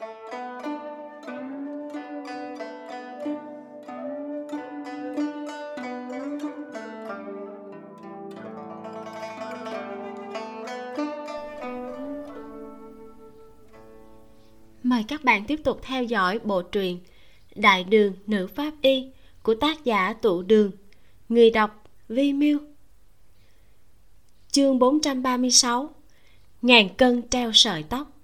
Mời các bạn tiếp tục theo dõi bộ truyện Đại đường nữ pháp y của tác giả tụ đường. Người đọc Vi Miu. Chương 436 Ngàn cân treo sợi tóc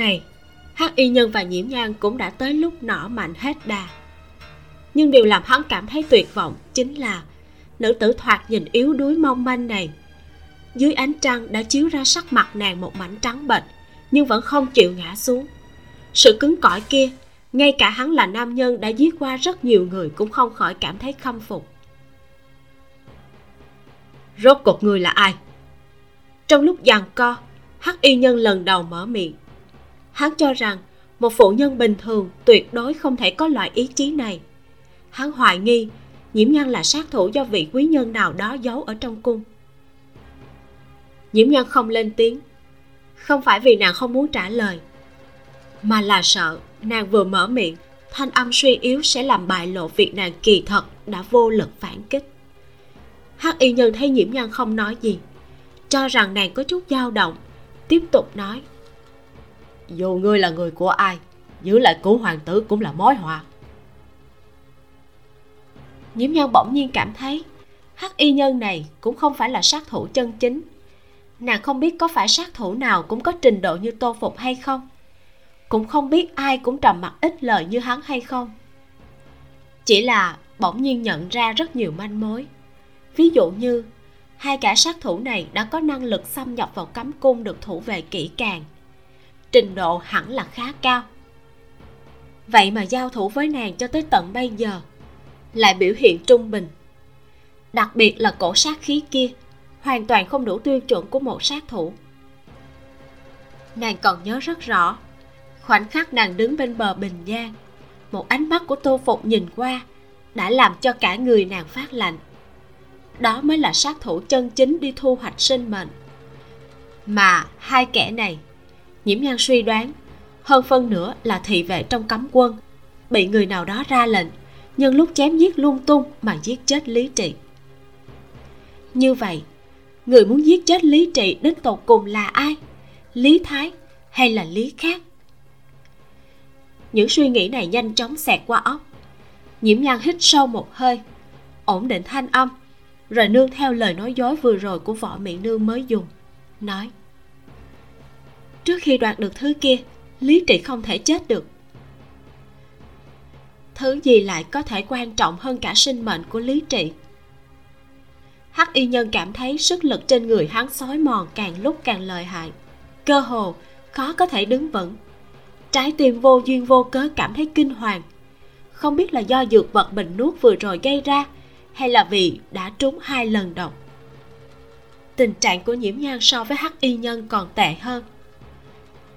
này, Hắc Y Nhân và Nhiễm Nhan cũng đã tới lúc nỏ mạnh hết đà. Nhưng điều làm hắn cảm thấy tuyệt vọng chính là nữ tử thoạt nhìn yếu đuối mong manh này. Dưới ánh trăng đã chiếu ra sắc mặt nàng một mảnh trắng bệch nhưng vẫn không chịu ngã xuống. Sự cứng cỏi kia ngay cả hắn là nam nhân đã giết qua rất nhiều người cũng không khỏi cảm thấy khâm phục. Rốt cuộc người là ai? Trong lúc giằng co hắc y nhân lần đầu mở miệng hắn cho rằng một phụ nhân bình thường tuyệt đối không thể có loại ý chí này. Hắn hoài nghi nhiễm nhan là sát thủ do vị quý nhân nào đó giấu ở trong cung. Nhiễm nhan không lên tiếng. Không phải vì nàng không muốn trả lời, mà là sợ nàng vừa mở miệng, thanh âm suy yếu sẽ làm bại lộ việc nàng kỳ thật đã vô lực phản kích. Hắc y nhân thấy nhiễm nhan không nói gì, cho rằng nàng có chút dao động, tiếp tục nói dù ngươi là người của ai, giữ lại cứu hoàng tử cũng là mối họa. Nhiễm nhân bỗng nhiên cảm thấy, hắc y nhân này cũng không phải là sát thủ chân chính. Nàng không biết có phải sát thủ nào cũng có trình độ như tô phục hay không. Cũng không biết ai cũng trầm mặc ít lời như hắn hay không. Chỉ là bỗng nhiên nhận ra rất nhiều manh mối. Ví dụ như, hai cả sát thủ này đã có năng lực xâm nhập vào cấm cung được thủ vệ kỹ càng trình độ hẳn là khá cao. Vậy mà giao thủ với nàng cho tới tận bây giờ lại biểu hiện trung bình. Đặc biệt là cổ sát khí kia, hoàn toàn không đủ tiêu chuẩn của một sát thủ. Nàng còn nhớ rất rõ, khoảnh khắc nàng đứng bên bờ bình giang một ánh mắt của tô phục nhìn qua đã làm cho cả người nàng phát lạnh. Đó mới là sát thủ chân chính đi thu hoạch sinh mệnh. Mà hai kẻ này nhiễm nhan suy đoán, hơn phân nữa là thị vệ trong cấm quân, bị người nào đó ra lệnh nhân lúc chém giết lung tung mà giết chết lý trị. Như vậy, người muốn giết chết lý trị đến tột cùng là ai? Lý thái hay là lý khác? Những suy nghĩ này nhanh chóng xẹt qua óc nhiễm nhan hít sâu một hơi, ổn định thanh âm, rồi nương theo lời nói dối vừa rồi của võ mỹ nương mới dùng, nói trước khi đoạt được thứ kia, lý trị không thể chết được. Thứ gì lại có thể quan trọng hơn cả sinh mệnh của lý trị? Hắc y nhân cảm thấy sức lực trên người hắn xói mòn càng lúc càng lợi hại. Cơ hồ, khó có thể đứng vững. Trái tim vô duyên vô cớ cảm thấy kinh hoàng. Không biết là do dược vật bình nuốt vừa rồi gây ra, hay là vì đã trúng hai lần độc. Tình trạng của nhiễm nhan so với hắc y nhân còn tệ hơn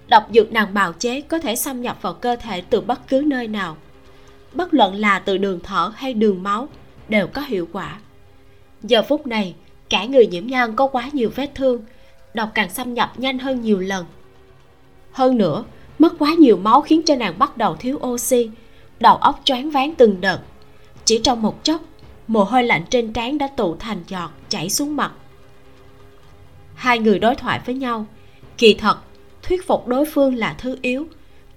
độc dược nàng bào chế có thể xâm nhập vào cơ thể từ bất cứ nơi nào. Bất luận là từ đường thở hay đường máu, đều có hiệu quả. Giờ phút này, cả người nhiễm nhan có quá nhiều vết thương, độc càng xâm nhập nhanh hơn nhiều lần. Hơn nữa, mất quá nhiều máu khiến cho nàng bắt đầu thiếu oxy, đầu óc choáng váng từng đợt. Chỉ trong một chốc, mồ hôi lạnh trên trán đã tụ thành giọt chảy xuống mặt. Hai người đối thoại với nhau, kỳ thật thuyết phục đối phương là thứ yếu.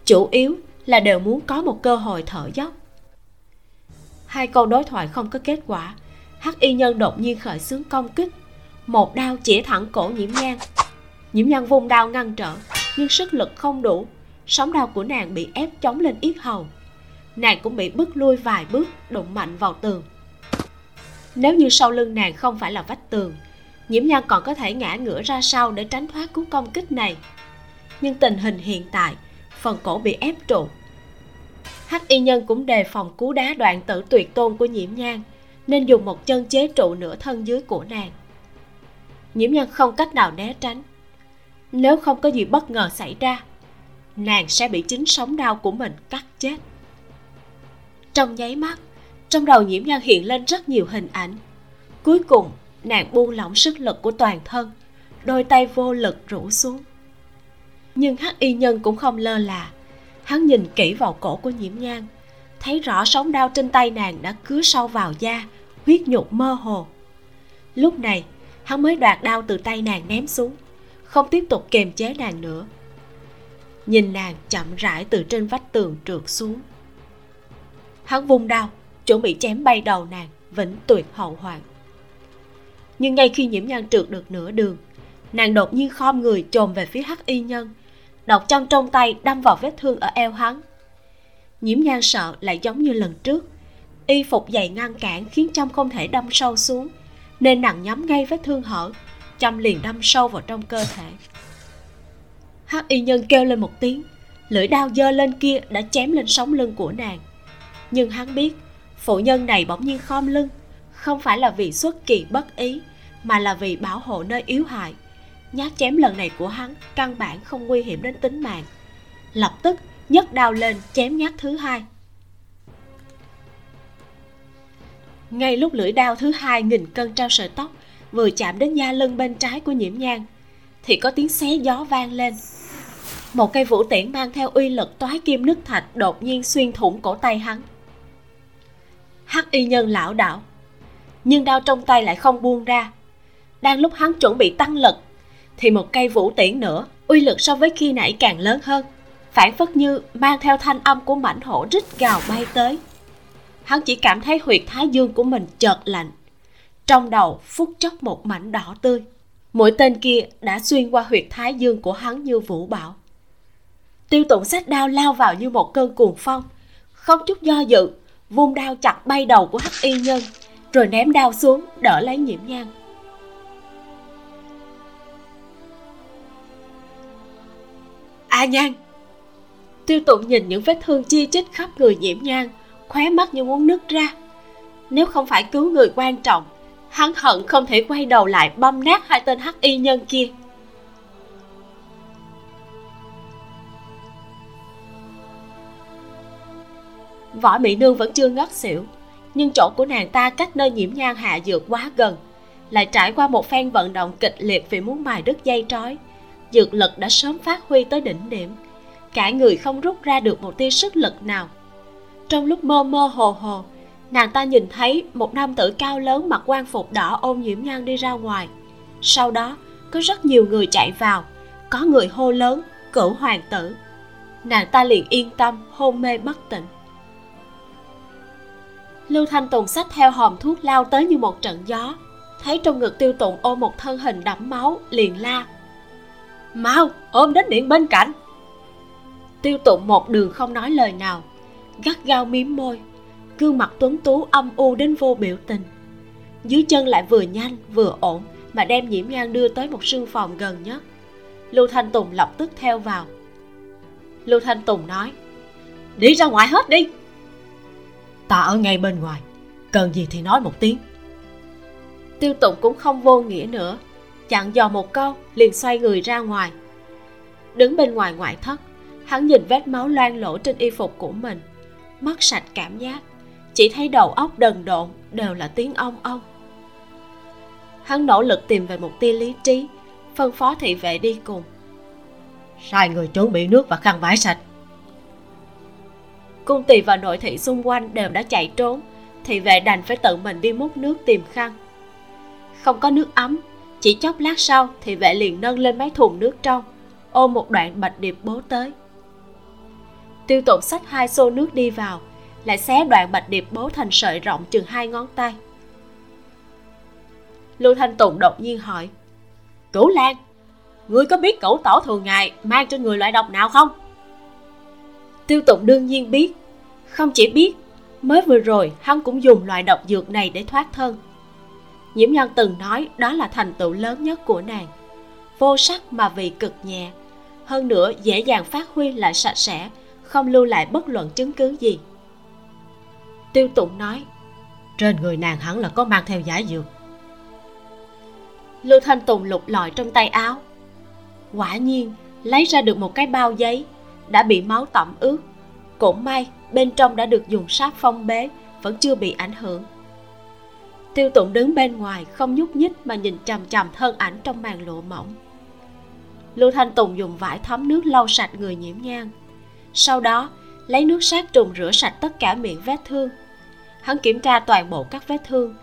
Chủ yếu là đều muốn có một cơ hội thở dốc. Hai câu đối thoại không có kết quả. Hắc y nhân đột nhiên khởi xướng công kích. Một đao chĩa thẳng cổ nhiễm nhan. Nhiễm nhan vung đao ngăn trở, nhưng sức lực không đủ. Sóng đao của nàng bị ép chống lên yết hầu. Nàng cũng bị bước lui vài bước, đụng mạnh vào tường. Nếu như sau lưng nàng không phải là vách tường, nhiễm nhan còn có thể ngã ngửa ra sau để tránh thoát cú công kích này nhưng tình hình hiện tại, phần cổ bị ép trụ hắc y nhân cũng đề phòng cú đá đoạn tử tuyệt tôn của nhiễm nhan, nên dùng một chân chế trụ nửa thân dưới của nàng. Nhiễm nhan không cách nào né tránh. Nếu không có gì bất ngờ xảy ra, nàng sẽ bị chính sóng đau của mình cắt chết. Trong nháy mắt, trong đầu nhiễm nhan hiện lên rất nhiều hình ảnh. Cuối cùng, nàng buông lỏng sức lực của toàn thân, đôi tay vô lực rũ xuống nhưng hắc y nhân cũng không lơ là. Hắn nhìn kỹ vào cổ của nhiễm nhan, thấy rõ sóng đao trên tay nàng đã cứa sâu vào da, huyết nhục mơ hồ. Lúc này, hắn mới đoạt đao từ tay nàng ném xuống, không tiếp tục kềm chế nàng nữa. Nhìn nàng chậm rãi từ trên vách tường trượt xuống. Hắn vung đao, chuẩn bị chém bay đầu nàng vĩnh tuyệt hậu hoạn. Nhưng ngay khi nhiễm nhan trượt được nửa đường, nàng đột nhiên khom người chồm về phía hắc y nhân độc châm trong tay đâm vào vết thương ở eo hắn. Nhiễm nhan sợ lại giống như lần trước. Y phục dày ngăn cản khiến châm không thể đâm sâu xuống, nên nàng nhắm ngay vết thương hở, châm liền đâm sâu vào trong cơ thể. Hắc y nhân kêu lên một tiếng, lưỡi đao giơ lên kia đã chém lên sống lưng của nàng. Nhưng hắn biết, phụ nhân này bỗng nhiên khom lưng, không phải là vì xuất kỳ bất ý, mà là vì bảo hộ nơi yếu hại nhát chém lần này của hắn, căn bản không nguy hiểm đến tính mạng. Lập tức, nhấc đao lên chém nhát thứ hai. Ngay lúc lưỡi đao thứ hai nghìn cân trao sợi tóc, vừa chạm đến da lưng bên trái của nhiễm nhang thì có tiếng xé gió vang lên. Một cây vũ tiễn mang theo uy lực toái kim nước thạch đột nhiên xuyên thủng cổ tay hắn. Hắc y nhân lão đảo, nhưng đao trong tay lại không buông ra. Đang lúc hắn chuẩn bị tăng lực thì một cây vũ tiễn nữa, uy lực so với khi nãy càng lớn hơn. Phản phất như mang theo thanh âm của mảnh hổ rít gào bay tới. Hắn chỉ cảm thấy huyệt thái dương của mình chợt lạnh. Trong đầu phút chốc một mảnh đỏ tươi. Mũi tên kia đã xuyên qua huyệt thái dương của hắn như vũ bão. Tiêu tụng sách đao lao vào như một cơn cuồng phong. Không chút do dự, vung đao chặt bay đầu của hắc y nhân, rồi ném đao xuống đỡ lấy nhiễm nhang a nhan. Tiêu tụng nhìn những vết thương chi chít khắp người nhiễm nhan, khóe mắt như muốn nứt ra. Nếu không phải cứu người quan trọng hắn hận không thể quay đầu lại băm nát hai tên hắc y nhân kia. Võ mỹ nương vẫn chưa ngất xỉu nhưng chỗ của nàng ta cách nơi nhiễm nhan hạ dược quá gần lại trải qua một phen vận động kịch liệt vì muốn mài đứt dây trói dược lực đã sớm phát huy tới đỉnh điểm. Cả người không rút ra được một tia sức lực nào. Trong lúc mơ mơ hồ hồ, nàng ta nhìn thấy một nam tử cao lớn mặc quan phục đỏ ôm nhiễm nhan đi ra ngoài. Sau đó, có rất nhiều người chạy vào, có người hô lớn, cửu hoàng tử. Nàng ta liền yên tâm, hôn mê bất tỉnh. Lưu thanh tùng xách theo hòm thuốc lao tới như một trận gió, thấy trong ngực tiêu tụng ôm một thân hình đẫm máu, liền la mau ôm đến điện bên cạnh. Tiêu tụng một đường không nói lời nào gắt gao miếm môi gương mặt tuấn tú âm u đến vô biểu tình. Dưới chân lại vừa nhanh vừa ổn mà đem nhiễm nhan đưa tới một sương phòng gần nhất. Lưu thanh tùng lập tức theo vào. Lưu thanh tùng nói đi ra ngoài hết đi. Ta ở ngay bên ngoài cần gì thì nói một tiếng. Tiêu tụng cũng không vô nghĩa nữa chặn dò một câu liền xoay người ra ngoài. Đứng bên ngoài ngoại thất hắn nhìn vết máu loang lỗ trên y phục của mình. Mất sạch cảm giác. Chỉ thấy đầu óc đần độn đều là tiếng ong ong. Hắn nỗ lực tìm về một tia lý trí phân phó thị vệ đi cùng. Sai người chuẩn bị nước và khăn vải sạch. Cung tỳ và nội thị xung quanh đều đã chạy trốn. Thị vệ đành phải tự mình đi múc nước tìm khăn. Không có nước ấm chỉ chốc lát sau thì vệ liền nâng lên mấy thùng nước trong, ôm một đoạn bạch điệp bố tới. Tiêu tụng xách hai xô nước đi vào, lại xé đoạn bạch điệp bố thành sợi rộng chừng hai ngón tay. Lưu thanh tùng đột nhiên hỏi, cửu lan, ngươi có biết cẩu tỏ thường ngày mang cho người loại độc nào không? Tiêu tụng đương nhiên biết, không chỉ biết, mới vừa rồi hắn cũng dùng loại độc dược này để thoát thân nhiễm nhân từng nói đó là thành tựu lớn nhất của nàng. Vô sắc mà vì cực nhẹ. Hơn nữa dễ dàng phát huy lại sạch sẽ không lưu lại bất luận chứng cứ gì. Tiêu tụng nói trên người nàng hẳn là có mang theo giải dược. Lưu thanh tùng lục lọi trong tay áo. Quả nhiên lấy ra được một cái bao giấy đã bị máu tẩm ướt. Cũng may bên trong đã được dùng sáp phong bế vẫn chưa bị ảnh hưởng tiêu tụng đứng bên ngoài không nhúc nhích mà nhìn chằm chằm thân ảnh trong màn lụa mỏng. Lưu thanh tùng dùng vải thấm nước lau sạch người nhiễm nhang. Sau đó, lấy nước sát trùng rửa sạch tất cả miệng vết thương. Hắn kiểm tra toàn bộ các vết thương.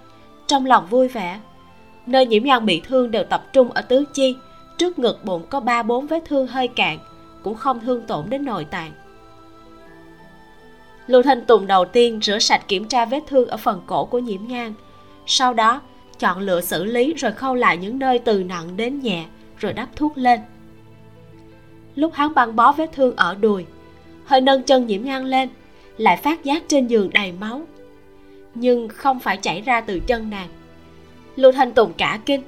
Trong lòng vui vẻ, nơi nhiễm nhang bị thương đều tập trung ở tứ chi. Trước ngực bụng có ba bốn vết thương hơi cạn, cũng không thương tổn đến nội tạng. Lưu thanh tùng đầu tiên rửa sạch kiểm tra vết thương ở phần cổ của nhiễm nhang sau đó, chọn lựa xử lý rồi khâu lại những nơi từ nặng đến nhẹ, rồi đắp thuốc lên. Lúc hắn băng bó vết thương ở đùi, hơi nâng chân nhiễm nhang lên, lại phát giác trên giường đầy máu. Nhưng không phải chảy ra từ chân nàng. Lưu thanh tùng cả kinh,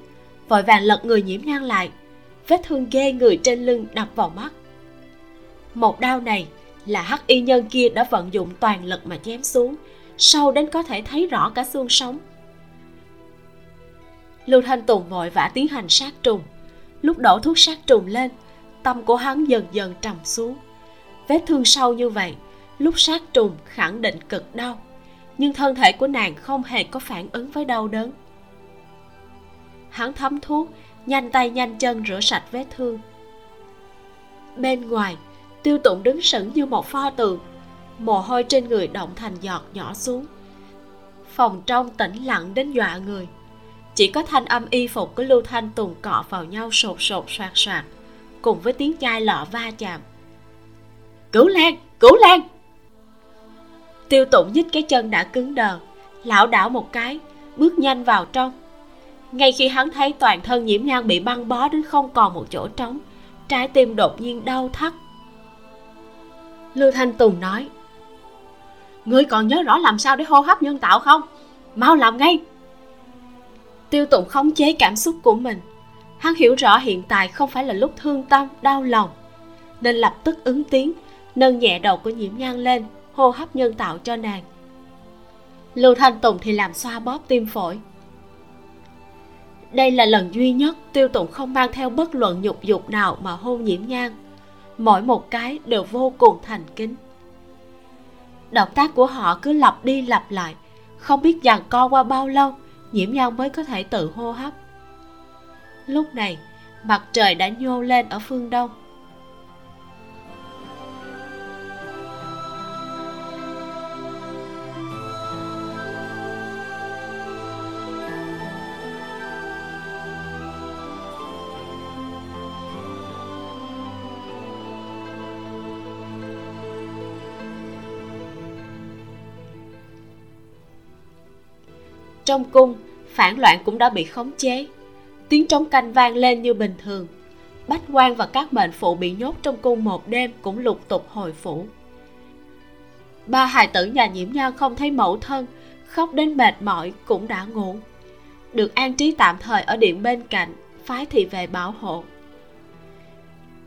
vội vàng lật người nhiễm nhang lại, vết thương ghê người trên lưng đập vào mắt. Một đau này là hắc y nhân kia đã vận dụng toàn lực mà chém xuống, sâu đến có thể thấy rõ cả xương sống lưu thanh tùng vội vã tiến hành sát trùng. Lúc đổ thuốc sát trùng lên, tâm của hắn dần dần trầm xuống. Vết thương sâu như vậy, lúc sát trùng khẳng định cực đau, nhưng thân thể của nàng không hề có phản ứng với đau đớn. Hắn thấm thuốc, nhanh tay nhanh chân rửa sạch vết thương. Bên ngoài, tiêu tụng đứng sững như một pho tượng, mồ hôi trên người động thành giọt nhỏ xuống. Phòng trong tĩnh lặng đến dọa người chỉ có thanh âm y phục của lưu thanh tùng cọ vào nhau sột sột soạt soạt cùng với tiếng chai lọ va chạm. Cứu lan cứu lan! Tiêu tụng nhích cái chân đã cứng đờ, lảo đảo một cái, bước nhanh vào trong. Ngay khi hắn thấy toàn thân nhiễm nhan bị băng bó đến không còn một chỗ trống, trái tim đột nhiên đau thắt. Lưu thanh tùng nói, ngươi còn nhớ rõ làm sao để hô hấp nhân tạo không? Mau làm ngay! Tiêu tụng khống chế cảm xúc của mình. Hắn hiểu rõ hiện tại không phải là lúc thương tâm, đau lòng, nên lập tức ứng tiếng, nâng nhẹ đầu của nhiễm nhan lên, hô hấp nhân tạo cho nàng. Lưu thanh tùng thì làm xoa bóp tim phổi. Đây là lần duy nhất tiêu tụng không mang theo bất luận nhục dục nào mà hôn nhiễm nhan. Mỗi một cái đều vô cùng thành kính. Động tác của họ cứ lặp đi lặp lại, không biết rằng co qua bao lâu nhiễm nhan mới có thể tự hô hấp. Lúc này, mặt trời đã nhô lên ở phương đông. Trong cung, phản loạn cũng đã bị khống chế. Tiếng trống canh vang lên như bình thường. Bách quan và các mệnh phụ bị nhốt trong cung một đêm cũng lục tục hồi phủ. Ba hài tử nhà nhiễm nhan không thấy mẫu thân, khóc đến mệt mỏi cũng đã ngủ. Được an trí tạm thời ở điện bên cạnh, phái thị về bảo hộ.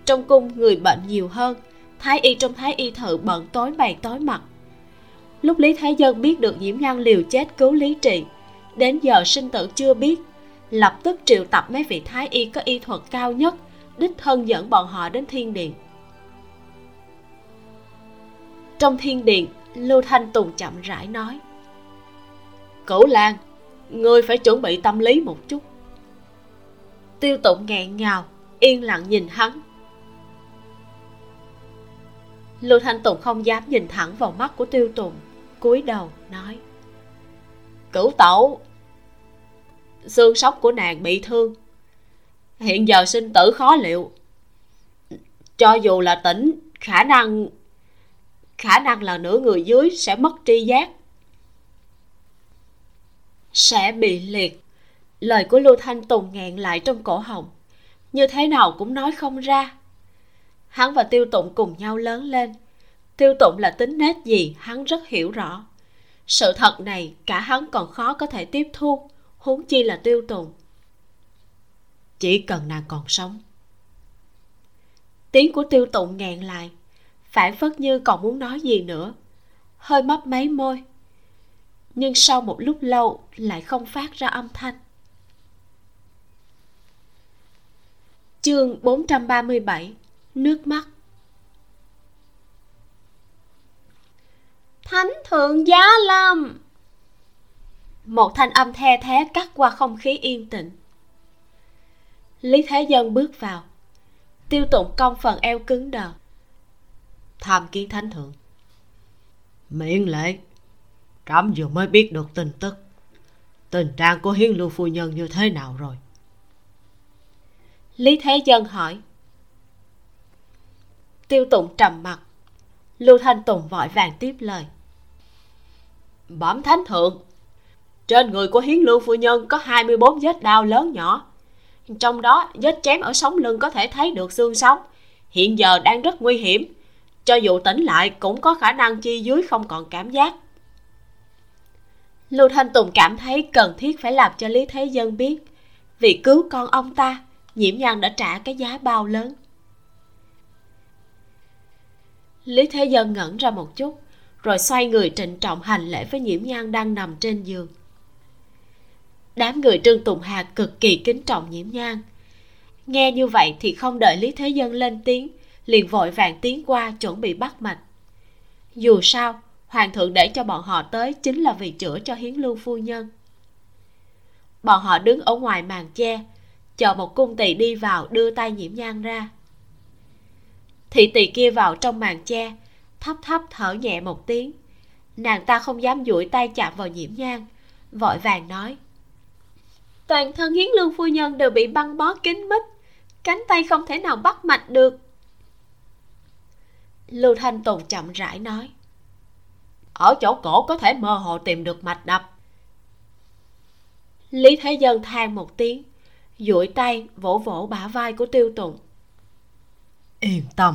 Trong cung người bệnh nhiều hơn, thái y trong thái y thự bận tối mày tối mặt. Lúc lý thái dân biết được nhiễm nhan liều chết cứu lý trị đến giờ sinh tử chưa biết. Lập tức triệu tập mấy vị thái y có y thuật cao nhất, đích thân dẫn bọn họ đến thiên điện. Trong thiên điện, lưu thanh tùng chậm rãi nói, cửu lan, ngươi phải chuẩn bị tâm lý một chút. Tiêu tụng nghẹn ngào, yên lặng nhìn hắn. Lưu thanh tùng không dám nhìn thẳng vào mắt của tiêu tụng, cúi đầu nói, cửu tẩu xương sóc của nàng bị thương. Hiện giờ sinh tử khó liệu. Cho dù là tỉnh, khả năng khả năng là nửa người dưới sẽ mất tri giác. Sẽ bị liệt. Lời của lưu thanh tùng nghẹn lại trong cổ họng. Như thế nào cũng nói không ra. Hắn và tiêu tụng cùng nhau lớn lên. Tiêu tụng là tính nết gì, hắn rất hiểu rõ. Sự thật này, cả hắn còn khó có thể tiếp thu huống chi là tiêu tùng chỉ cần nàng còn sống. Tiếng của tiêu tụng nghẹn lại phản phất như còn muốn nói gì nữa. Hơi mấp máy môi. Nhưng sau một lúc lâu lại không phát ra âm thanh. Chương 437 nước mắt. Thánh thượng giá lâm một thanh âm the thé cắt qua không khí yên tĩnh. Lý thế dân bước vào. Tiêu tụng cong phần eo cứng đờ. Tham kiến thánh thượng. Miễn lệ trẫm vừa mới biết được tin tức. Tình trạng của hiến lưu phu nhân như thế nào rồi? Lý thế dân hỏi. Tiêu tụng trầm mặt. Lưu thanh tùng vội vàng tiếp lời. Bẩm thánh thượng trên người của hiến lương phu nhân có 24 vết đau lớn nhỏ. Trong đó, vết chém ở sống lưng có thể thấy được xương sống. Hiện giờ đang rất nguy hiểm. Cho dù tỉnh lại, cũng có khả năng chi dưới không còn cảm giác. Lưu thanh tùng cảm thấy cần thiết phải làm cho lý thế dân biết. Vì cứu con ông ta, nhiễm nhan đã trả cái giá bao lớn. Lý thế dân ngẩn ra một chút, rồi xoay người trịnh trọng hành lễ với nhiễm nhan đang nằm trên giường đám người trương tùng hà cực kỳ kính trọng nhiễm nhan nghe như vậy thì không đợi lý thế dân lên tiếng, liền vội vàng tiến qua chuẩn bị bắt mạch. Dù sao, hoàng thượng để cho bọn họ tới chính là vì chữa cho hiến lưu phu nhân. Bọn họ đứng ở ngoài màn che, chờ một cung tỳ đi vào đưa tay nhiễm nhan ra. Thị tỳ kia vào trong màn che, thấp thấp thở nhẹ một tiếng. Nàng ta không dám duỗi tay chạm vào nhiễm nhan vội vàng nói toàn thân hiến lương phu nhân đều bị băng bó kín mít cánh tay không thể nào bắt mạch được. Lưu thanh tùng chậm rãi nói ở chỗ cổ có thể mơ hồ tìm được mạch đập. Lý thế dân than một tiếng duỗi tay vỗ vỗ bả vai của tiêu tùng. Yên tâm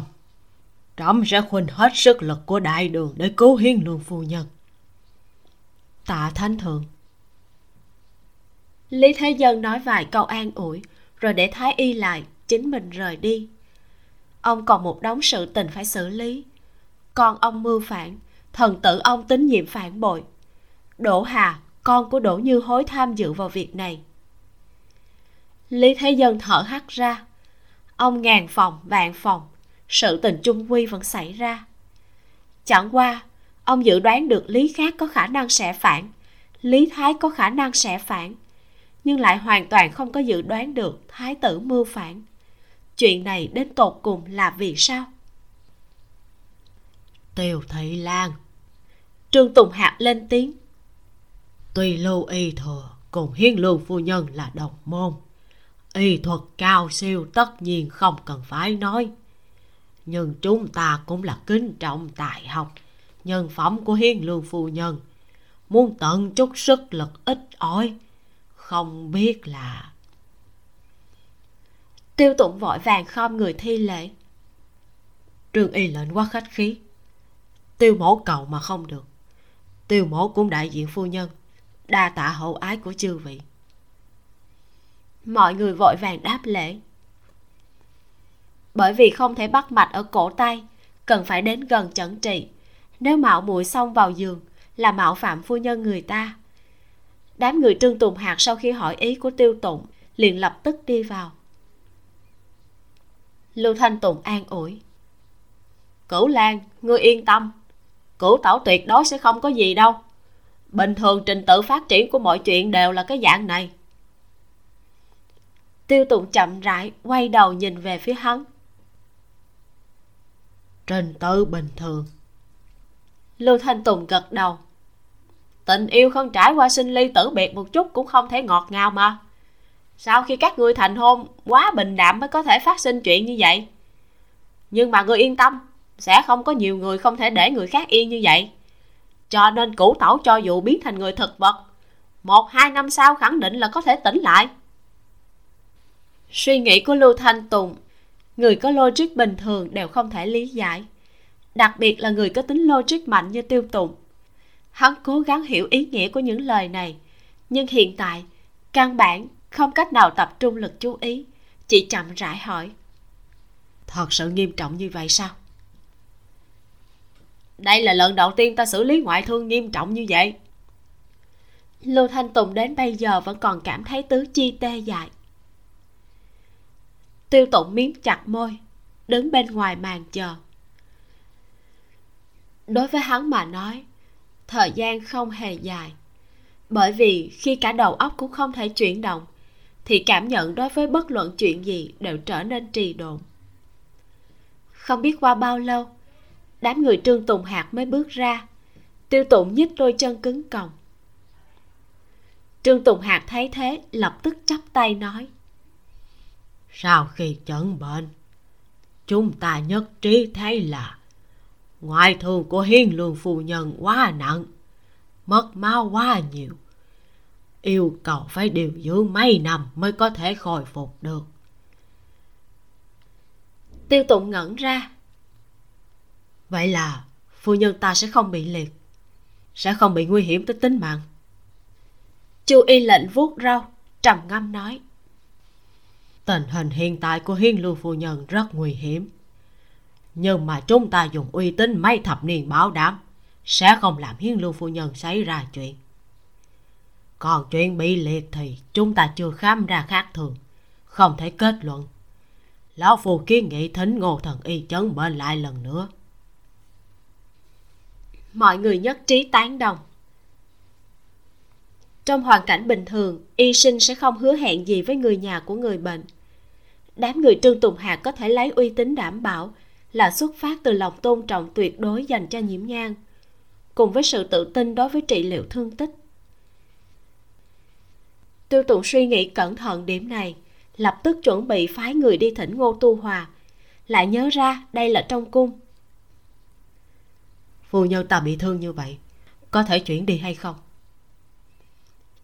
trẫm sẽ khuynh hết sức lực của đại đường để cứu hiến lương phu nhân. Tạ thánh thượng lý thế dân nói vài câu an ủi, rồi để thái y lại, chính mình rời đi. Ông còn một đống sự tình phải xử lý. Con ông mưu phản, thần tử ông tín nhiệm phản bội. Đỗ hà, con của đỗ như hối tham dự vào việc này. Lý thế dân thở hắt ra. Ông ngàn phòng, vạn phòng, sự tình chung quy vẫn xảy ra. Chẳng qua, ông dự đoán được lý khác có khả năng sẽ phản, lý thái có khả năng sẽ phản nhưng lại hoàn toàn không có dự đoán được thái tử mưu phản. Chuyện này đến tột cùng là vì sao? Tiêu thị lan. Trương tùng hạc lên tiếng. Tuy lưu y thừa cùng hiến lương phu nhân là đồng môn y thuật cao siêu tất nhiên không cần phải nói. Nhưng chúng ta cũng là kính trọng tài học nhân phẩm của hiến lương phu nhân muốn tận chút sức lực ít ỏi không biết là tiêu tụng vội vàng khom người thi lễ. Trương y lệnh quá khách khí. Tiêu mổ cầu mà không được. Tiêu mổ cũng đại diện phu nhân, đa tạ hậu ái của chư vị. Mọi người vội vàng đáp lễ. Bởi vì không thể bắt mạch ở cổ tay, cần phải đến gần chẩn trị nếu mạo muội xông vào giường, là mạo phạm phu nhân người ta đám người trương tùng hạt sau khi hỏi ý của tiêu tụng liền lập tức đi vào. Lưu thanh tùng an ủi. Cửu lan ngươi yên tâm. Cửu tẩu tuyệt đối sẽ không có gì đâu. Bình thường trình tự phát triển của mọi chuyện đều là cái dạng này. Tiêu tụng chậm rãi quay đầu nhìn về phía hắn. Trình tự bình thường. Lưu thanh tùng gật đầu tình yêu không trải qua sinh ly tử biệt một chút cũng không thể ngọt ngào mà. Sau khi các ngươi thành hôn, quá bình đạm mới có thể phát sinh chuyện như vậy. Nhưng mà ngươi yên tâm, sẽ không có nhiều người không thể để người khác yên như vậy. Cho nên củ tẩu cho dù biến thành người thực vật, một, hai năm sau khẳng định là có thể tỉnh lại. Suy nghĩ của lưu thanh tùng, người có logic bình thường đều không thể lý giải. Đặc biệt là người có tính logic mạnh như tiêu tùng hắn cố gắng hiểu ý nghĩa của những lời này. Nhưng hiện tại căn bản không cách nào tập trung lực chú ý. Chỉ chậm rãi hỏi. Thật sự nghiêm trọng như vậy sao? Đây là lần đầu tiên ta xử lý ngoại thương nghiêm trọng như vậy. Lưu thanh tùng đến bây giờ vẫn còn cảm thấy tứ chi tê dại. Tiêu tụng miếm chặt môi đứng bên ngoài màn chờ. Đối với hắn mà nói thời gian không hề dài. Bởi vì khi cả đầu óc cũng không thể chuyển động, thì cảm nhận đối với bất luận chuyện gì đều trở nên trì độn. Không biết qua bao lâu, đám người trương tùng hạt mới bước ra, tiêu tụng nhích đôi chân cứng còng. Trương tùng hạt thấy thế, lập tức chắp tay nói, sau khi chẩn bệnh, chúng ta nhất trí thấy là ngoại thương của hiên lương phu nhân quá nặng, mất máu quá nhiều. Yêu cầu phải điều dưỡng mấy năm mới có thể khôi phục được. Tiêu tụng ngẩn ra. Vậy là phu nhân ta sẽ không bị liệt, sẽ không bị nguy hiểm tới tính mạng. Chu y lệnh vuốt rau trầm ngâm nói, tình hình hiện tại của hiên lưu phu nhân rất nguy hiểm nhưng mà chúng ta dùng uy tín mấy thập niên bảo đảm sẽ không làm hiến lưu phu nhân xảy ra chuyện. Còn chuyện bị liệt thì chúng ta chưa khám ra khác thường, không thể kết luận. Lão phu kiến nghị thính ngô thần y chấn bệnh lại lần nữa. Mọi người nhất trí tán đồng. Trong hoàn cảnh bình thường, y sinh sẽ không hứa hẹn gì với người nhà của người bệnh. Đám người trương tùng hạc có thể lấy uy tín đảm bảo là xuất phát từ lòng tôn trọng tuyệt đối dành cho nhiễm nhang cùng với sự tự tin đối với trị liệu thương tích. Tiêu tụng suy nghĩ cẩn thận điểm này lập tức chuẩn bị phái người đi thỉnh ngô tu hòa lại nhớ ra đây là trong cung. Phu nhân ta bị thương như vậy có thể chuyển đi hay không?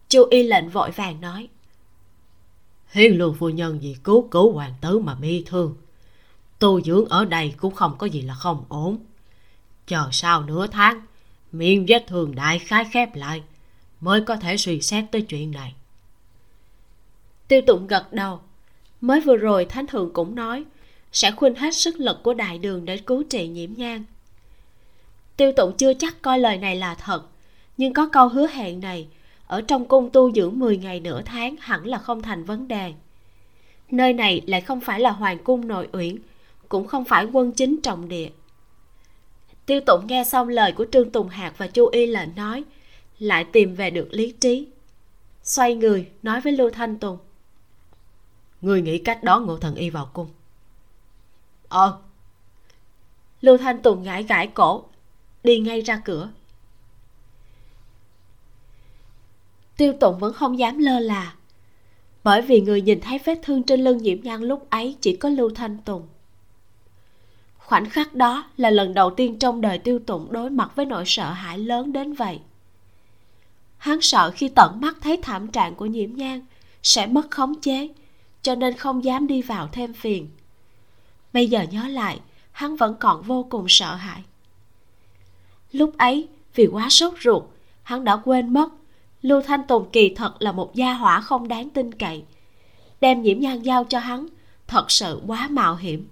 Chu y lệnh vội vàng nói hiến lương phu nhân vì cứu cứu hoàng tử mà bị thương tu dưỡng ở đây cũng không có gì là không ổn. Chờ sau nửa tháng miệng vết thương đại khái khép lại, mới có thể suy xét tới chuyện này. Tiêu tụng gật đầu. Mới vừa rồi thánh thượng cũng nói, sẽ khuyên hết sức lực của đại đường để cứu trị nhiễm nhang tiêu tụng chưa chắc coi lời này là thật, nhưng có câu hứa hẹn này, ở trong cung tu dưỡng 10 ngày nửa tháng hẳn là không thành vấn đề. Nơi này lại không phải là hoàng cung nội uyển cũng không phải quân chính trọng địa. Tiêu tụng nghe xong lời của trương tùng hạc và chu y lệnh nói, lại tìm về được lý trí. Xoay người, nói với lưu thanh tùng người nghĩ cách đón ngộ thần y vào cung. Ờ. Lưu thanh tùng gãi gãi cổ, đi ngay ra cửa. Tiêu tụng vẫn không dám lơ là, bởi vì người nhìn thấy vết thương trên lưng nhiễm nhan lúc ấy chỉ có lưu thanh tùng khoảnh khắc đó là lần đầu tiên trong đời tiêu tụng đối mặt với nỗi sợ hãi lớn đến vậy. Hắn sợ khi tận mắt thấy thảm trạng của nhiễm nhan sẽ mất khống chế, cho nên không dám đi vào thêm phiền. Bây giờ nhớ lại, hắn vẫn còn vô cùng sợ hãi. Lúc ấy, vì quá sốt ruột, hắn đã quên mất lưu thanh tùng kỳ thật là một gia hỏa không đáng tin cậy. Đem nhiễm nhan giao cho hắn thật sự quá mạo hiểm.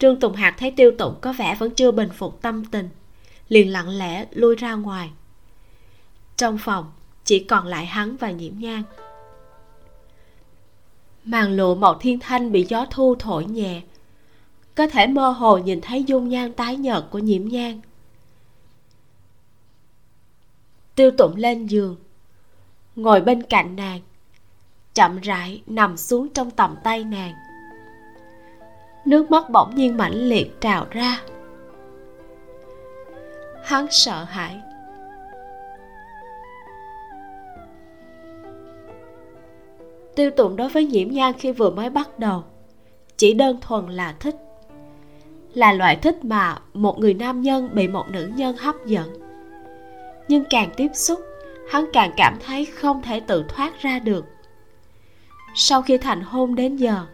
Trương tùng hạc thấy tiêu tụng có vẻ vẫn chưa bình phục tâm tình, liền lặng lẽ lui ra ngoài. Trong phòng, chỉ còn lại hắn và nhiễm nhan. Màn lụa màu thiên thanh bị gió thu thổi nhẹ, có thể mơ hồ nhìn thấy dung nhan tái nhợt của nhiễm nhan. Tiêu tụng lên giường, ngồi bên cạnh nàng, chậm rãi nằm xuống trong tầm tay nàng nước mắt bỗng nhiên mãnh liệt trào ra. Hắn sợ hãi. Tiêu tụng đối với nhiễm nhan khi vừa mới bắt đầu, chỉ đơn thuần là thích. Là loại thích mà một người nam nhân bị một nữ nhân hấp dẫn. Nhưng càng tiếp xúc, hắn càng cảm thấy không thể tự thoát ra được. Sau khi thành hôn đến giờ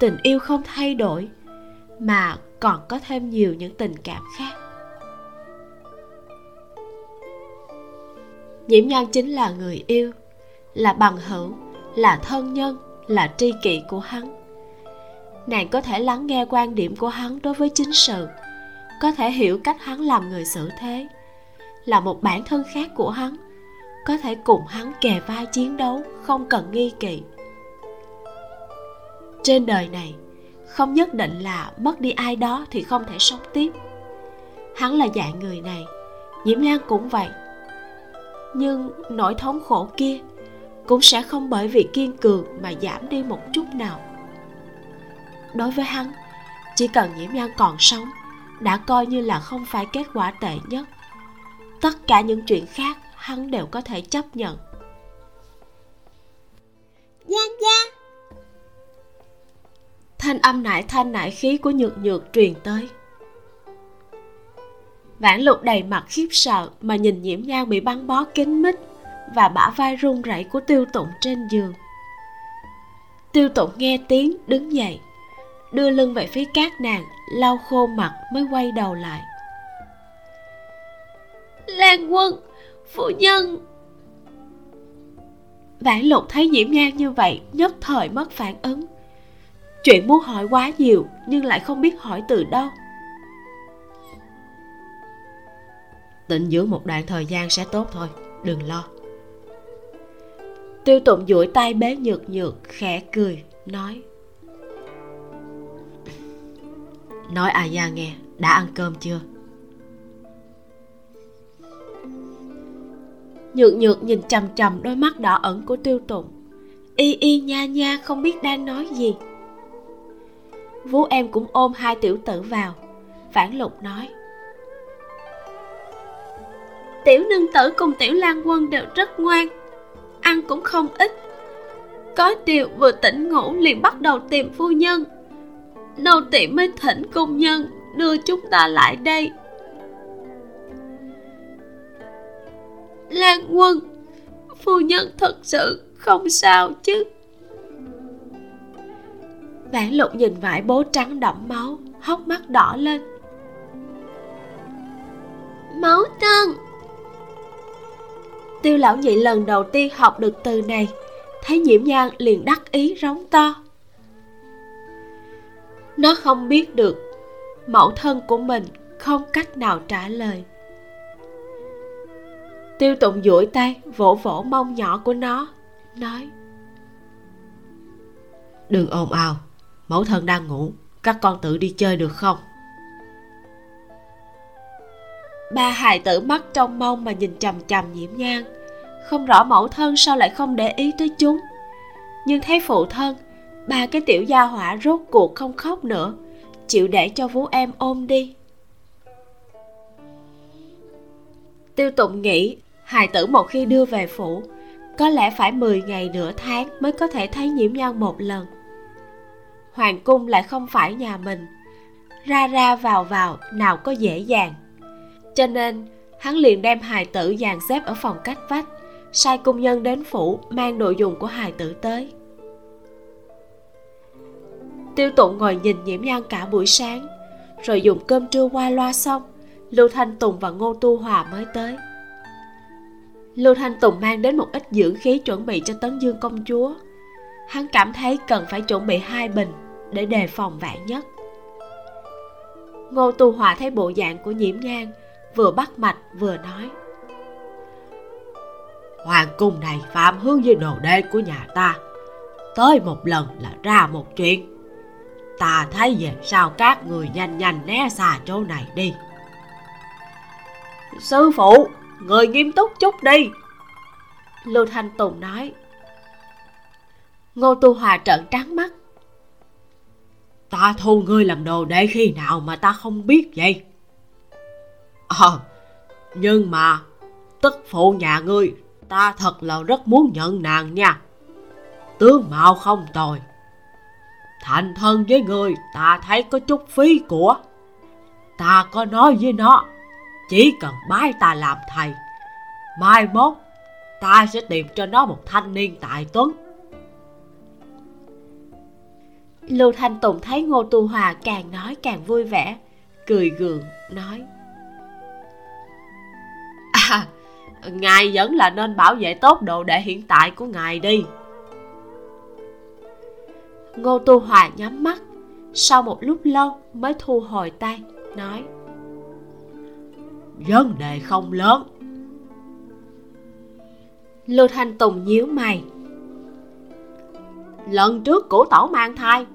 tình yêu không thay đổi, mà còn có thêm nhiều những tình cảm khác. Nhiễm nhân chính là người yêu, là bằng hữu, là thân nhân, là tri kỷ của hắn. Nàng có thể lắng nghe quan điểm của hắn đối với chính sự, có thể hiểu cách hắn làm người xử thế, là một bản thân khác của hắn, có thể cùng hắn kề vai chiến đấu, không cần nghi kỵ trên đời này, không nhất định là mất đi ai đó thì không thể sống tiếp. Hắn là dạng người này nhiễm lan cũng vậy. Nhưng nỗi thống khổ kia cũng sẽ không bởi vì kiên cường mà giảm đi một chút nào. Đối với hắn, chỉ cần nhiễm nhan còn sống, đã coi như là không phải kết quả tệ nhất. Tất cả những chuyện khác hắn đều có thể chấp nhận. Thanh âm nại thanh nại khí của nhược nhược truyền tới. Vãn lục đầy mặt khiếp sợ mà nhìn nhiễm nhan bị băng bó kín mít và bả vai run rẩy của tiêu tụng trên giường. Tiêu tụng nghe tiếng đứng dậy đưa lưng về phía các nàng lau khô mặt mới quay đầu lại. Lan quân phu nhân. Vãn lục thấy nhiễm nhan như vậy nhất thời mất phản ứng chuyện muốn hỏi quá nhiều nhưng lại không biết hỏi từ đâu. Tịnh dưỡng một đoạn thời gian sẽ tốt thôi đừng lo. Tiêu tụng duỗi tay bế nhược nhược khẽ cười nói. Nói à gia nghe đã ăn cơm chưa? Nhược nhược nhìn chằm chằm đôi mắt đỏ ẩn của tiêu tụng. Y y nha nha không biết đang nói gì vú em cũng ôm hai tiểu tử vào. Phản lục nói, tiểu nương tử cùng tiểu lan quân đều rất ngoan, ăn cũng không ít. Có điều vừa tỉnh ngủ liền bắt đầu tìm phu nhân. Nô tỳ mới thỉnh công nhân đưa chúng ta lại đây. Lan quân, phu nhân thật sự không sao chứ vãn lục nhìn vải bố trắng đẫm máu, hốc mắt đỏ lên. Máu tân! Tiêu lão nhị lần đầu tiên học được từ này, thấy nhiễm nhan liền đắc ý rống to. Nó không biết được, mẫu thân của mình không cách nào trả lời. Tiêu tụng duỗi tay, vỗ vỗ mông nhỏ của nó, nói, đừng ồn ào mẫu thân đang ngủ, các con tự đi chơi được không? Ba hài tử mắt trong mông mà nhìn chằm chằm nhiễm nhang không rõ mẫu thân sao lại không để ý tới chúng. Nhưng thấy phụ thân ba cái tiểu gia hỏa rốt cuộc không khóc nữa. Chịu để cho vú em ôm đi. Tiêu tụng nghĩ hài tử một khi đưa về phủ, có lẽ phải 10 ngày nửa tháng mới có thể thấy nhiễm nhan một lần hoàng cung lại không phải nhà mình. Ra ra vào vào, nào có dễ dàng. Cho nên, hắn liền đem hài tử dàn xếp ở phòng cách vách. Sai cung nhân đến phủ, mang đồ dùng của hài tử tới. Tiêu tụng ngồi nhìn nhiễm nhan cả buổi sáng, rồi dùng cơm trưa qua loa xong, lưu thanh tùng và ngô tu hòa mới tới. Lưu thanh tùng mang đến một ít dưỡng khí chuẩn bị cho tấn dương công chúa. Hắn cảm thấy cần phải chuẩn bị hai bình để đề phòng vạn nhất. Ngô tu hòa thấy bộ dạng của nhiễm nhan, vừa bắt mạch vừa nói, hoàng cung này phạm hướng với đồ đê của nhà ta, tới một lần là ra một chuyện. Ta thấy về sao các người nhanh nhanh né xa chỗ này đi. Sư phụ, người nghiêm túc chút đi. Lưu thanh tùng nói. Ngô tu hòa trợn trắng mắt ta thu ngươi làm đồ để khi nào mà ta không biết vậy? Ờ nhưng mà tức phụ nhà ngươi, ta thật là rất muốn nhận nàng nha. Tướng mạo không tồi. Thành thân với người ta thấy có chút phí của. Ta có nói với nó, chỉ cần bái ta làm thầy, mai mốt ta sẽ tìm cho nó một thanh niên tài tuấn lưu thanh tùng thấy ngô tu hòa càng nói càng vui vẻ cười gượng nói. À ngài vẫn là nên bảo vệ tốt đồ đệ hiện tại của ngài đi. Ngô tu hòa nhắm mắt sau một lúc lâu mới thu hồi tay nói. Vấn đề không lớn. Lưu thanh tùng nhíu mày. Lần trước cổ tổ mang thai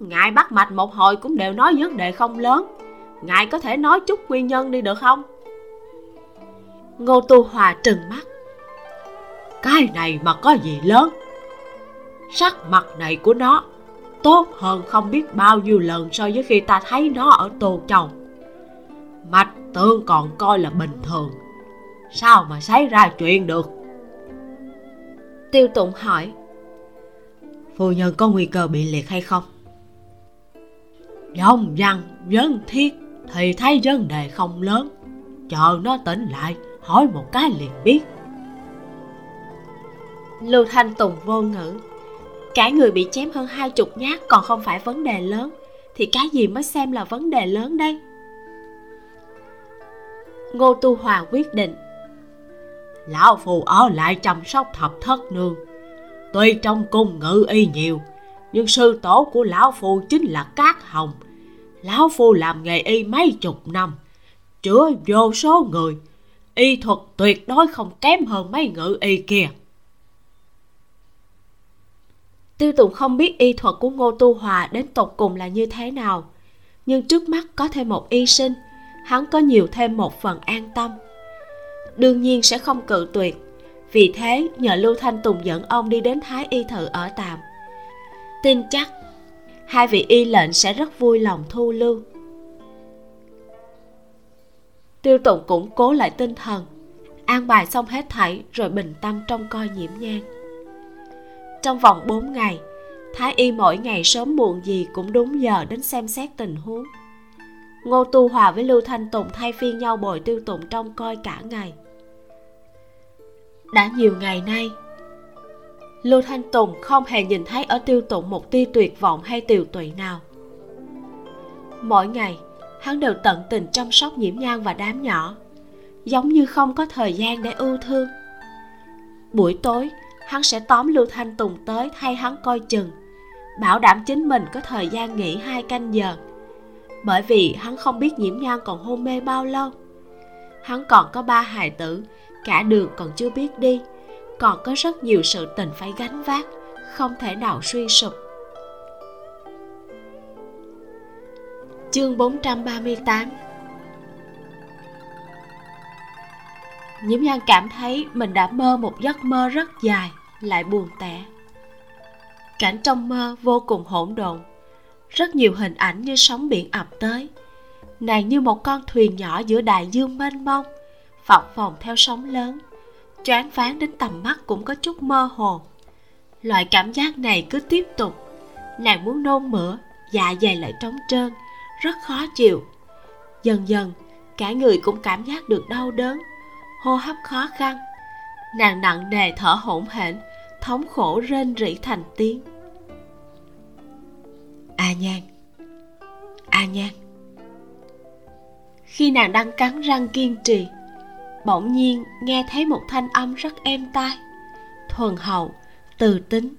ngài bắt mạch một hồi cũng đều nói vấn đề không lớn. Ngài có thể nói chút nguyên nhân đi được không? Ngô tu hòa trừng mắt. Cái này mà có gì lớn? Sắc mặt này của nó tốt hơn không biết bao nhiêu lần so với khi ta thấy nó ở tô châu. Mạch tương còn coi là bình thường. Sao mà xảy ra chuyện được? Tiêu tụng hỏi. Phu nhân có nguy cơ bị liệt hay không dòng văn vấn thiết thì thấy vấn đề không lớn. Chờ nó tỉnh lại hỏi một cái liền biết. Lưu thanh tùng vô ngữ. Cả người bị chém hơn hai chục nhát còn không phải vấn đề lớn. Thì cái gì mới xem là vấn đề lớn đây? Ngô tu hòa quyết định. Lão phù ở lại chăm sóc thập thất nương. Tuy trong cung ngự y nhiều nhưng sư tổ của lão phu chính là cát hồng lão phu làm nghề y mấy chục năm, chữa vô số người. Y thuật tuyệt đối không kém hơn mấy ngự y kia. Tiêu tùng không biết y thuật của ngô tu hòa đến tột cùng là như thế nào, nhưng trước mắt có thêm một y sinh, hắn có nhiều thêm một phần an tâm. Đương nhiên sẽ không cự tuyệt, vì thế nhờ lưu thanh tùng dẫn ông đi đến thái y thự ở tạm tin chắc hai vị y lệnh sẽ rất vui lòng thu lưu. Tiêu tụng cũng cố lại tinh thần, an bài xong hết thảy rồi bình tâm trông coi nhiễm nhang. Trong vòng 4 ngày, thái y mỗi ngày sớm muộn gì cũng đúng giờ đến xem xét tình huống. Ngô tu hòa với lưu thanh tùng thay phiên nhau bồi tiêu tụng trông coi cả ngày. Đã nhiều ngày nay lưu thanh tùng không hề nhìn thấy ở tiêu tụng một tia tuyệt vọng hay tiều tụy nào. Mỗi ngày, hắn đều tận tình chăm sóc nhiễm nhan và đám nhỏ, giống như không có thời gian để ưu thương. Buổi tối, hắn sẽ tóm lưu thanh tùng tới thay hắn coi chừng, bảo đảm chính mình có thời gian nghỉ hai canh giờ. Bởi vì hắn không biết nhiễm nhan còn hôn mê bao lâu. Hắn còn có ba hài tử, cả đường còn chưa biết đi còn có rất nhiều sự tình phải gánh vác, không thể nào suy sụp. Chương 438 Nhiễm nhan cảm thấy mình đã mơ một giấc mơ rất dài, Lại buồn tẻ. Cảnh trong mơ vô cùng hỗn độn, Rất nhiều hình ảnh như sóng biển ập tới, Nàng như một con thuyền nhỏ giữa đại dương mênh mông, Phập phồng theo sóng lớn. Choáng váng đến tầm mắt cũng có chút mơ hồ. Loại cảm giác này cứ tiếp tục. Nàng muốn nôn mửa Dạ dày lại trống trơn, rất khó chịu. Dần dần, cả người cũng cảm giác được đau đớn, hô hấp khó khăn. Nàng nặng nề thở hổn hển, thống khổ rên rỉ thành tiếng. A nhan a nhan. Khi nàng đang cắn răng kiên trì bỗng nhiên nghe thấy một thanh âm rất êm tai. Thuần hậu, từ tính.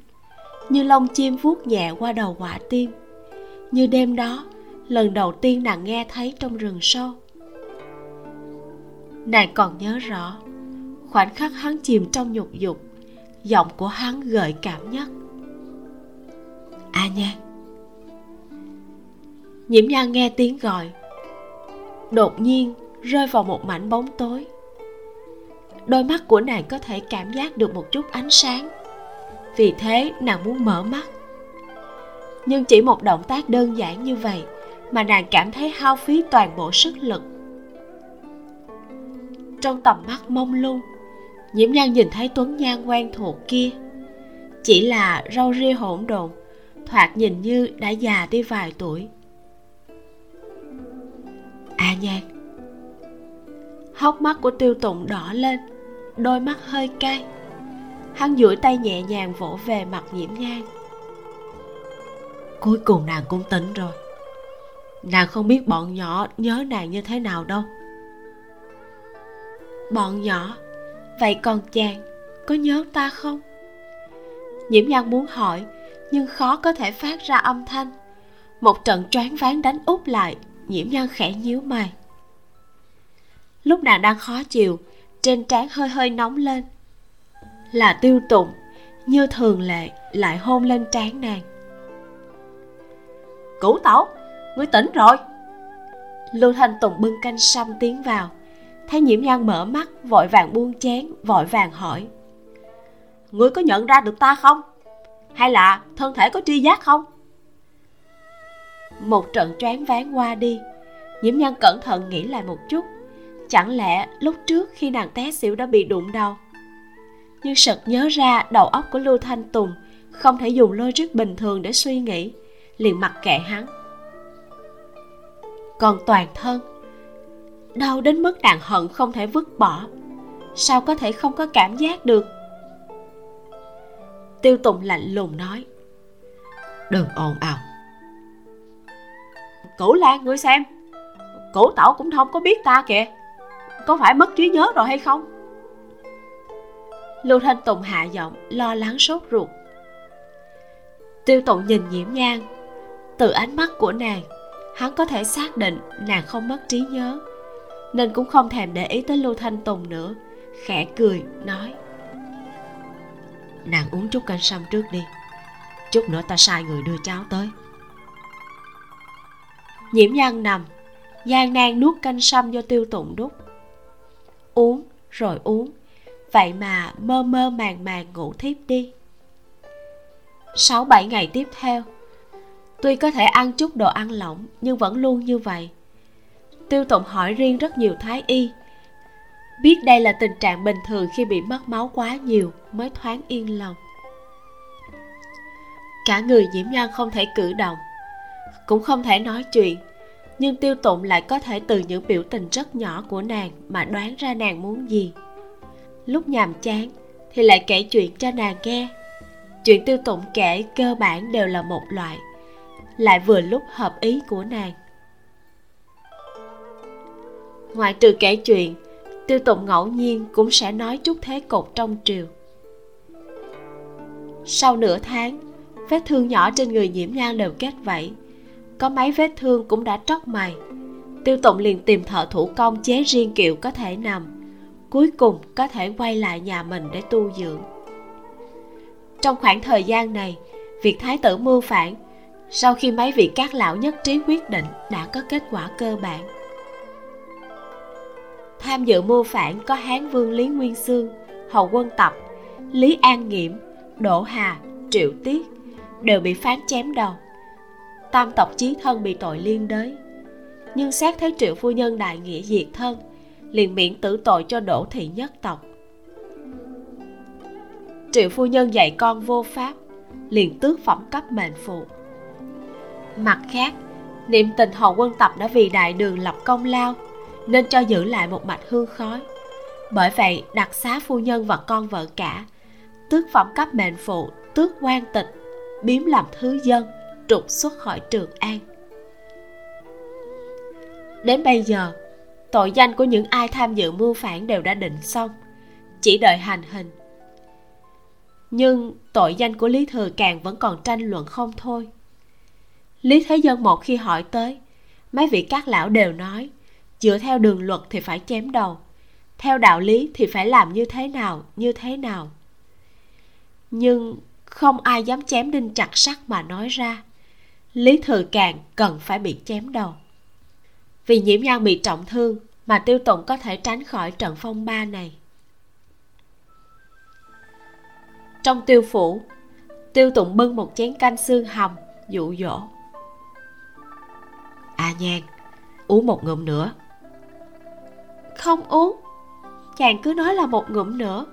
Như lông chim vuốt nhẹ qua đầu quả tim. Như đêm đó, lần đầu tiên nàng nghe thấy trong rừng sâu. Nàng còn nhớ rõ, khoảnh khắc hắn chìm trong nhục dục, giọng của hắn gợi cảm nhất. A à nhan nhiễm nhan nghe tiếng gọi. Đột nhiên rơi vào một mảnh bóng tối đôi mắt của nàng có thể cảm giác được một chút ánh sáng. Vì thế, nàng muốn mở mắt. Nhưng chỉ một động tác đơn giản như vậy mà nàng cảm thấy hao phí toàn bộ sức lực. Trong tầm mắt mông lung nhiễm nhan nhìn thấy tuấn nhan quen thuộc kia. Chỉ là râu ria hỗn độn, thoạt nhìn như đã già đi vài tuổi. À nhan hốc mắt của tiêu tụng đỏ lên đôi mắt hơi cay. Hắn duỗi tay nhẹ nhàng vỗ về mặt nhiễm nhan. Cuối cùng nàng cũng tỉnh rồi. Nàng không biết bọn nhỏ nhớ nàng như thế nào đâu. Bọn nhỏ vậy còn chàng có nhớ ta không? Nhiễm nhan muốn hỏi nhưng khó có thể phát ra âm thanh. Một trận choáng váng đánh úp lại nhiễm nhan khẽ nhíu mày lúc nàng đang khó chịu, trên trán hơi hơi nóng lên. Là tiêu tụng như thường lệ lại hôn lên trán nàng. Cửu tẩu, ngươi tỉnh rồi. Lưu thanh tùng bưng canh sâm tiến vào, thấy nhiễm nhan mở mắt, vội vàng buông chén, vội vàng hỏi. Ngươi có nhận ra được ta không? Hay là thân thể có tri giác không? Một trận choáng váng qua đi, nhiễm nhan cẩn thận nghĩ lại một chút chẳng lẽ lúc trước khi nàng té xỉu đã bị đụng đầu nhưng sực nhớ ra đầu óc của lưu thanh tùng không thể dùng logic bình thường để suy nghĩ liền mặc kệ hắn. Còn toàn thân đau đến mức nàng hận không thể vứt bỏ. Sao có thể không có cảm giác được? Tiêu tùng lạnh lùng nói. Đừng ồn ào. Cửu lan ngươi xem. Cửu tẩu cũng không có biết ta kìa có phải mất trí nhớ rồi hay không? Lưu thanh tùng hạ giọng, lo lắng sốt ruột. Tiêu tụng nhìn nhiễm nhang từ ánh mắt của nàng, hắn có thể xác định nàng không mất trí nhớ, nên cũng không thèm để ý tới lưu thanh tùng nữa, khẽ cười, nói. Nàng uống chút canh sâm trước đi, chút nữa ta sai người đưa cháo tới. Nhiễm nhan nằm, gian nan nuốt canh sâm do tiêu tụng đút uống, rồi uống. Vậy mà mơ mơ màng màng ngủ thiếp đi. Sáu bảy ngày tiếp theo, tuy có thể ăn chút đồ ăn lỏng, nhưng vẫn luôn như vậy. Tiêu tụng hỏi riêng rất nhiều thái y. Biết đây là tình trạng bình thường khi bị mất máu quá nhiều mới thoáng yên lòng. Cả người nhiễm nhan không thể cử động, cũng không thể nói chuyện nhưng tiêu tụng lại có thể từ những biểu tình rất nhỏ của nàng mà đoán ra nàng muốn gì. Lúc nhàm chán thì lại kể chuyện cho nàng nghe. Chuyện tiêu tụng kể cơ bản đều là một loại, lại vừa lúc hợp ý của nàng. Ngoại trừ kể chuyện, tiêu tụng ngẫu nhiên cũng sẽ nói chút thế cục trong triều. Sau nửa tháng, vết thương nhỏ trên người nhiễm nhan đều kết vảy có mấy vết thương cũng đã tróc mày tiêu tụng liền tìm thợ thủ công chế riêng kiệu có thể nằm, cuối cùng có thể quay lại nhà mình để tu dưỡng. Trong khoảng thời gian này, việc thái tử mưu phản, sau khi mấy vị các lão nhất trí quyết định đã có kết quả cơ bản. Tham dự mưu phản có hán vương lý nguyên sương, hầu quân tập, lý an nghiễm, đỗ hà, triệu tiết đều bị phán chém đầu tam tộc chí thân bị tội liên đới. Nhưng xét thấy triệu phu nhân đại nghĩa diệt thân, liền miễn tử tội cho đỗ thị nhất tộc. Triệu phu nhân dạy con vô pháp, liền tước phẩm cấp mệnh phụ. Mặt khác, niệm tình hầu quân tập đã vì đại đường lập công lao, nên cho giữ lại một mạch hương khói. Bởi vậy, đặc xá phu nhân và con vợ cả, tước phẩm cấp mệnh phụ, tước quan tịch, biếm làm thứ dân trục xuất khỏi trường an. Đến bây giờ, tội danh của những ai tham dự mưu phản đều đã định xong, chỉ đợi hành hình. Nhưng tội danh của lý thừa càng vẫn còn tranh luận không thôi. Lý thế dân một khi hỏi tới, mấy vị các lão đều nói, dựa theo đường luật thì phải chém đầu, theo đạo lý thì phải làm như thế nào, như thế nào. Nhưng không ai dám chém đinh chặt sắt mà nói ra lý thừa càng cần phải bị chém đầu. Vì nhiễm nhan bị trọng thương mà tiêu tụng có thể tránh khỏi trận phong ba này. Trong tiêu phủ, tiêu tụng bưng một chén canh xương hầm, dụ dỗ. A à nhan uống một ngụm nữa. Không uống. Chàng cứ nói là một ngụm nữa,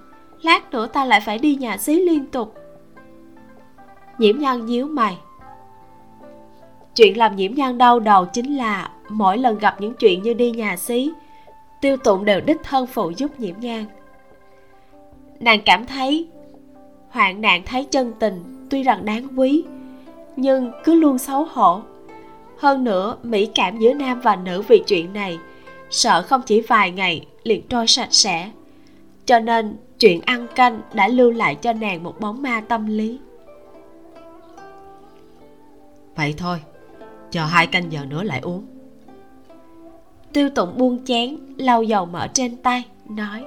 lát nữa ta lại phải đi nhà xí liên tục. Nhiễm nhan nhíu mày chuyện làm nhiễm nhan đau đầu chính là mỗi lần gặp những chuyện như đi nhà xí, tiêu tụng đều đích thân phụ giúp nhiễm nhan nàng cảm thấy hoạn nạn thấy chân tình tuy rằng đáng quý, nhưng cứ luôn xấu hổ. Hơn nữa, mỹ cảm giữa nam và nữ vì chuyện này, sợ không chỉ vài ngày liền trôi sạch sẽ. Cho nên chuyện ăn canh đã lưu lại cho nàng một bóng ma tâm lý. Vậy thôi chờ hai canh giờ nữa lại uống. Tiêu tụng buông chén, lau dầu mỡ trên tay, nói,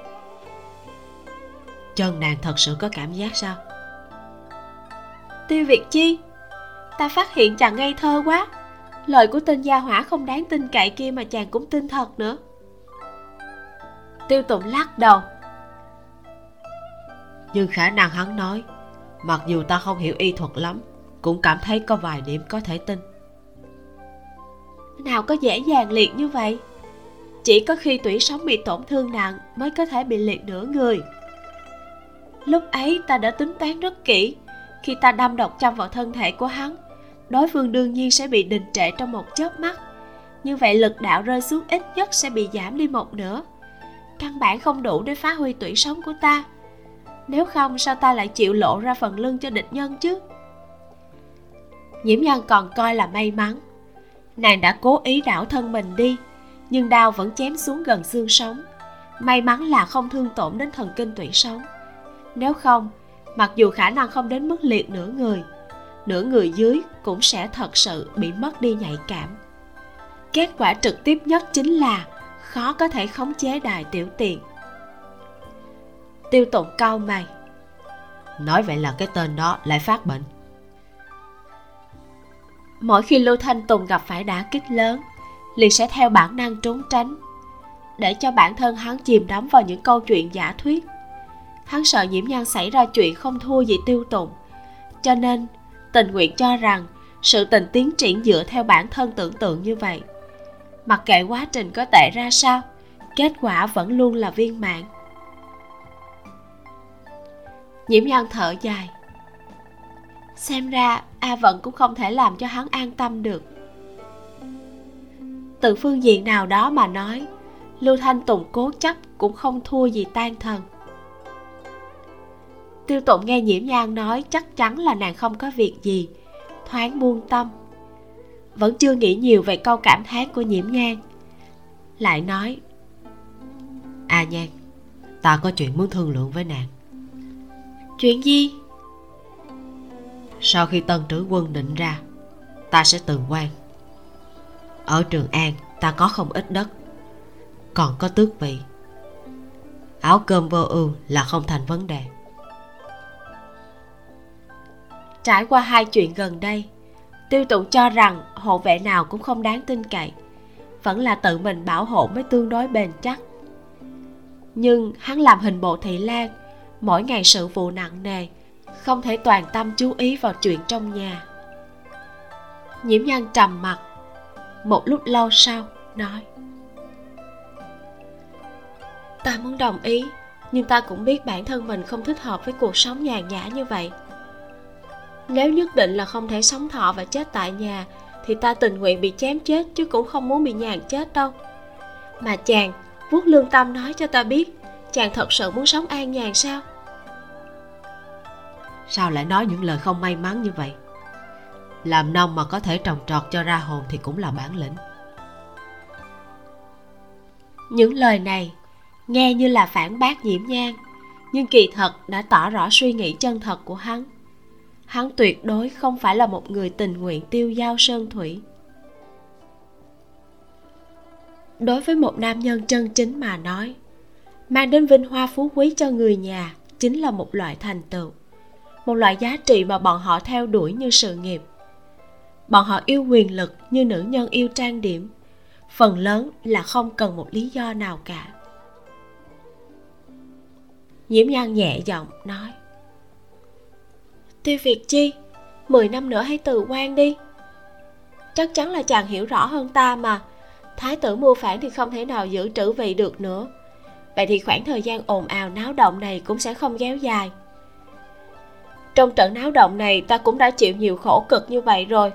chân nàng thật sự có cảm giác sao? Tiêu việt chi, ta phát hiện chàng ngây thơ quá. Lời của tên gia hỏa không đáng tin cậy kia mà chàng cũng tin thật nữa. Tiêu tụng lắc đầu. Nhưng khả năng hắn nói, mặc dù ta không hiểu y thuật lắm, cũng cảm thấy có vài điểm có thể tin nào có dễ dàng liệt như vậy? Chỉ có khi tủy sống bị tổn thương nặng mới có thể bị liệt nửa người. Lúc ấy ta đã tính toán rất kỹ. Khi ta đâm độc châm vào thân thể của hắn, đối phương đương nhiên sẽ bị đình trệ trong một chớp mắt. Như vậy lực đạo rơi xuống ít nhất sẽ bị giảm đi một nửa. Căn bản không đủ để phá hủy tủy sống của ta. Nếu không, sao ta lại chịu lộ ra phần lưng cho địch nhân chứ? Nhiễm nhân còn coi là may mắn nàng đã cố ý đảo thân mình đi, nhưng đao vẫn chém xuống gần xương sống. May mắn là không thương tổn đến thần kinh tủy sống. Nếu không, mặc dù khả năng không đến mức liệt nửa người nửa người dưới cũng sẽ thật sự bị mất đi nhạy cảm. Kết quả trực tiếp nhất chính là khó có thể khống chế đài tiểu tiện. tiêu tụng cau mày. Nói vậy là cái tên đó lại phát bệnh mỗi khi lưu thanh tùng gặp phải đả kích lớn, liền sẽ theo bản năng trốn tránh, để cho bản thân hắn chìm đắm vào những câu chuyện giả thuyết. Hắn sợ nhiễm nhan xảy ra chuyện không thua gì tiêu tụng cho nên tình nguyện cho rằng sự tình tiến triển dựa theo bản thân tưởng tượng như vậy. Mặc kệ quá trình có tệ ra sao, kết quả vẫn luôn là viên mãn. Nhiễm nhan thở dài. Xem ra a vận cũng không thể làm cho hắn an tâm được. Từ phương diện nào đó mà nói lưu thanh tùng cố chấp cũng không thua gì tan thần. Tiêu tụng nghe nhiễm nhan nói chắc chắn là nàng không có việc gì thoáng buông tâm. Vẫn chưa nghĩ nhiều về câu cảm thán của nhiễm nhan. Lại nói à nhan ta có chuyện muốn thương lượng với nàng. Chuyện gì sau khi tân trữ quân định ra, ta sẽ từ quan. Ở trường an, ta có không ít đất, còn có tước vị. Áo cơm vô ưu là không thành vấn đề. Trải qua hai chuyện gần đây, tiêu tụng cho rằng hộ vệ nào cũng không đáng tin cậy, vẫn là tự mình bảo hộ mới tương đối bền chắc. Nhưng hắn làm hình bộ thị lan, mỗi ngày sự vụ nặng nề không thể toàn tâm chú ý vào chuyện trong nhà. Nhiễm nhan trầm mặt. Một lúc lâu sau, nói. Ta muốn đồng ý, nhưng ta cũng biết bản thân mình không thích hợp với cuộc sống nhàn nhã như vậy. Nếu nhất định là không thể sống thọ và chết tại nhà, thì ta tình nguyện bị chém chết chứ cũng không muốn bị nhàn chết đâu. Mà chàng vuốt lương tâm nói cho ta biết, chàng thật sự muốn sống an nhàn sao? Sao lại nói những lời không may mắn như vậy? Làm nông mà có thể trồng trọt cho ra hồn thì cũng là bản lĩnh. Những lời này nghe như là phản bác nhiễm nhang nhưng kỳ thật đã tỏ rõ suy nghĩ chân thật của hắn. Hắn tuyệt đối không phải là một người tình nguyện tiêu giao sơn thủy. Đối với một nam nhân chân chính mà nói, mang đến vinh hoa phú quý cho người nhà chính là một loại thành tựu một loại giá trị mà bọn họ theo đuổi như sự nghiệp. Bọn họ yêu quyền lực như nữ nhân yêu trang điểm. Phần lớn là không cần một lý do nào cả. Nhiễm nhan nhẹ giọng nói, tiêu việt chi, mười năm nữa hãy từ quan đi. Chắc chắn là chàng hiểu rõ hơn ta mà. Thái tử mua phản thì không thể nào giữ trữ vị được nữa. Vậy thì khoảng thời gian ồn ào náo động này cũng sẽ không kéo dài trong trận náo động này ta cũng đã chịu nhiều khổ cực như vậy rồi.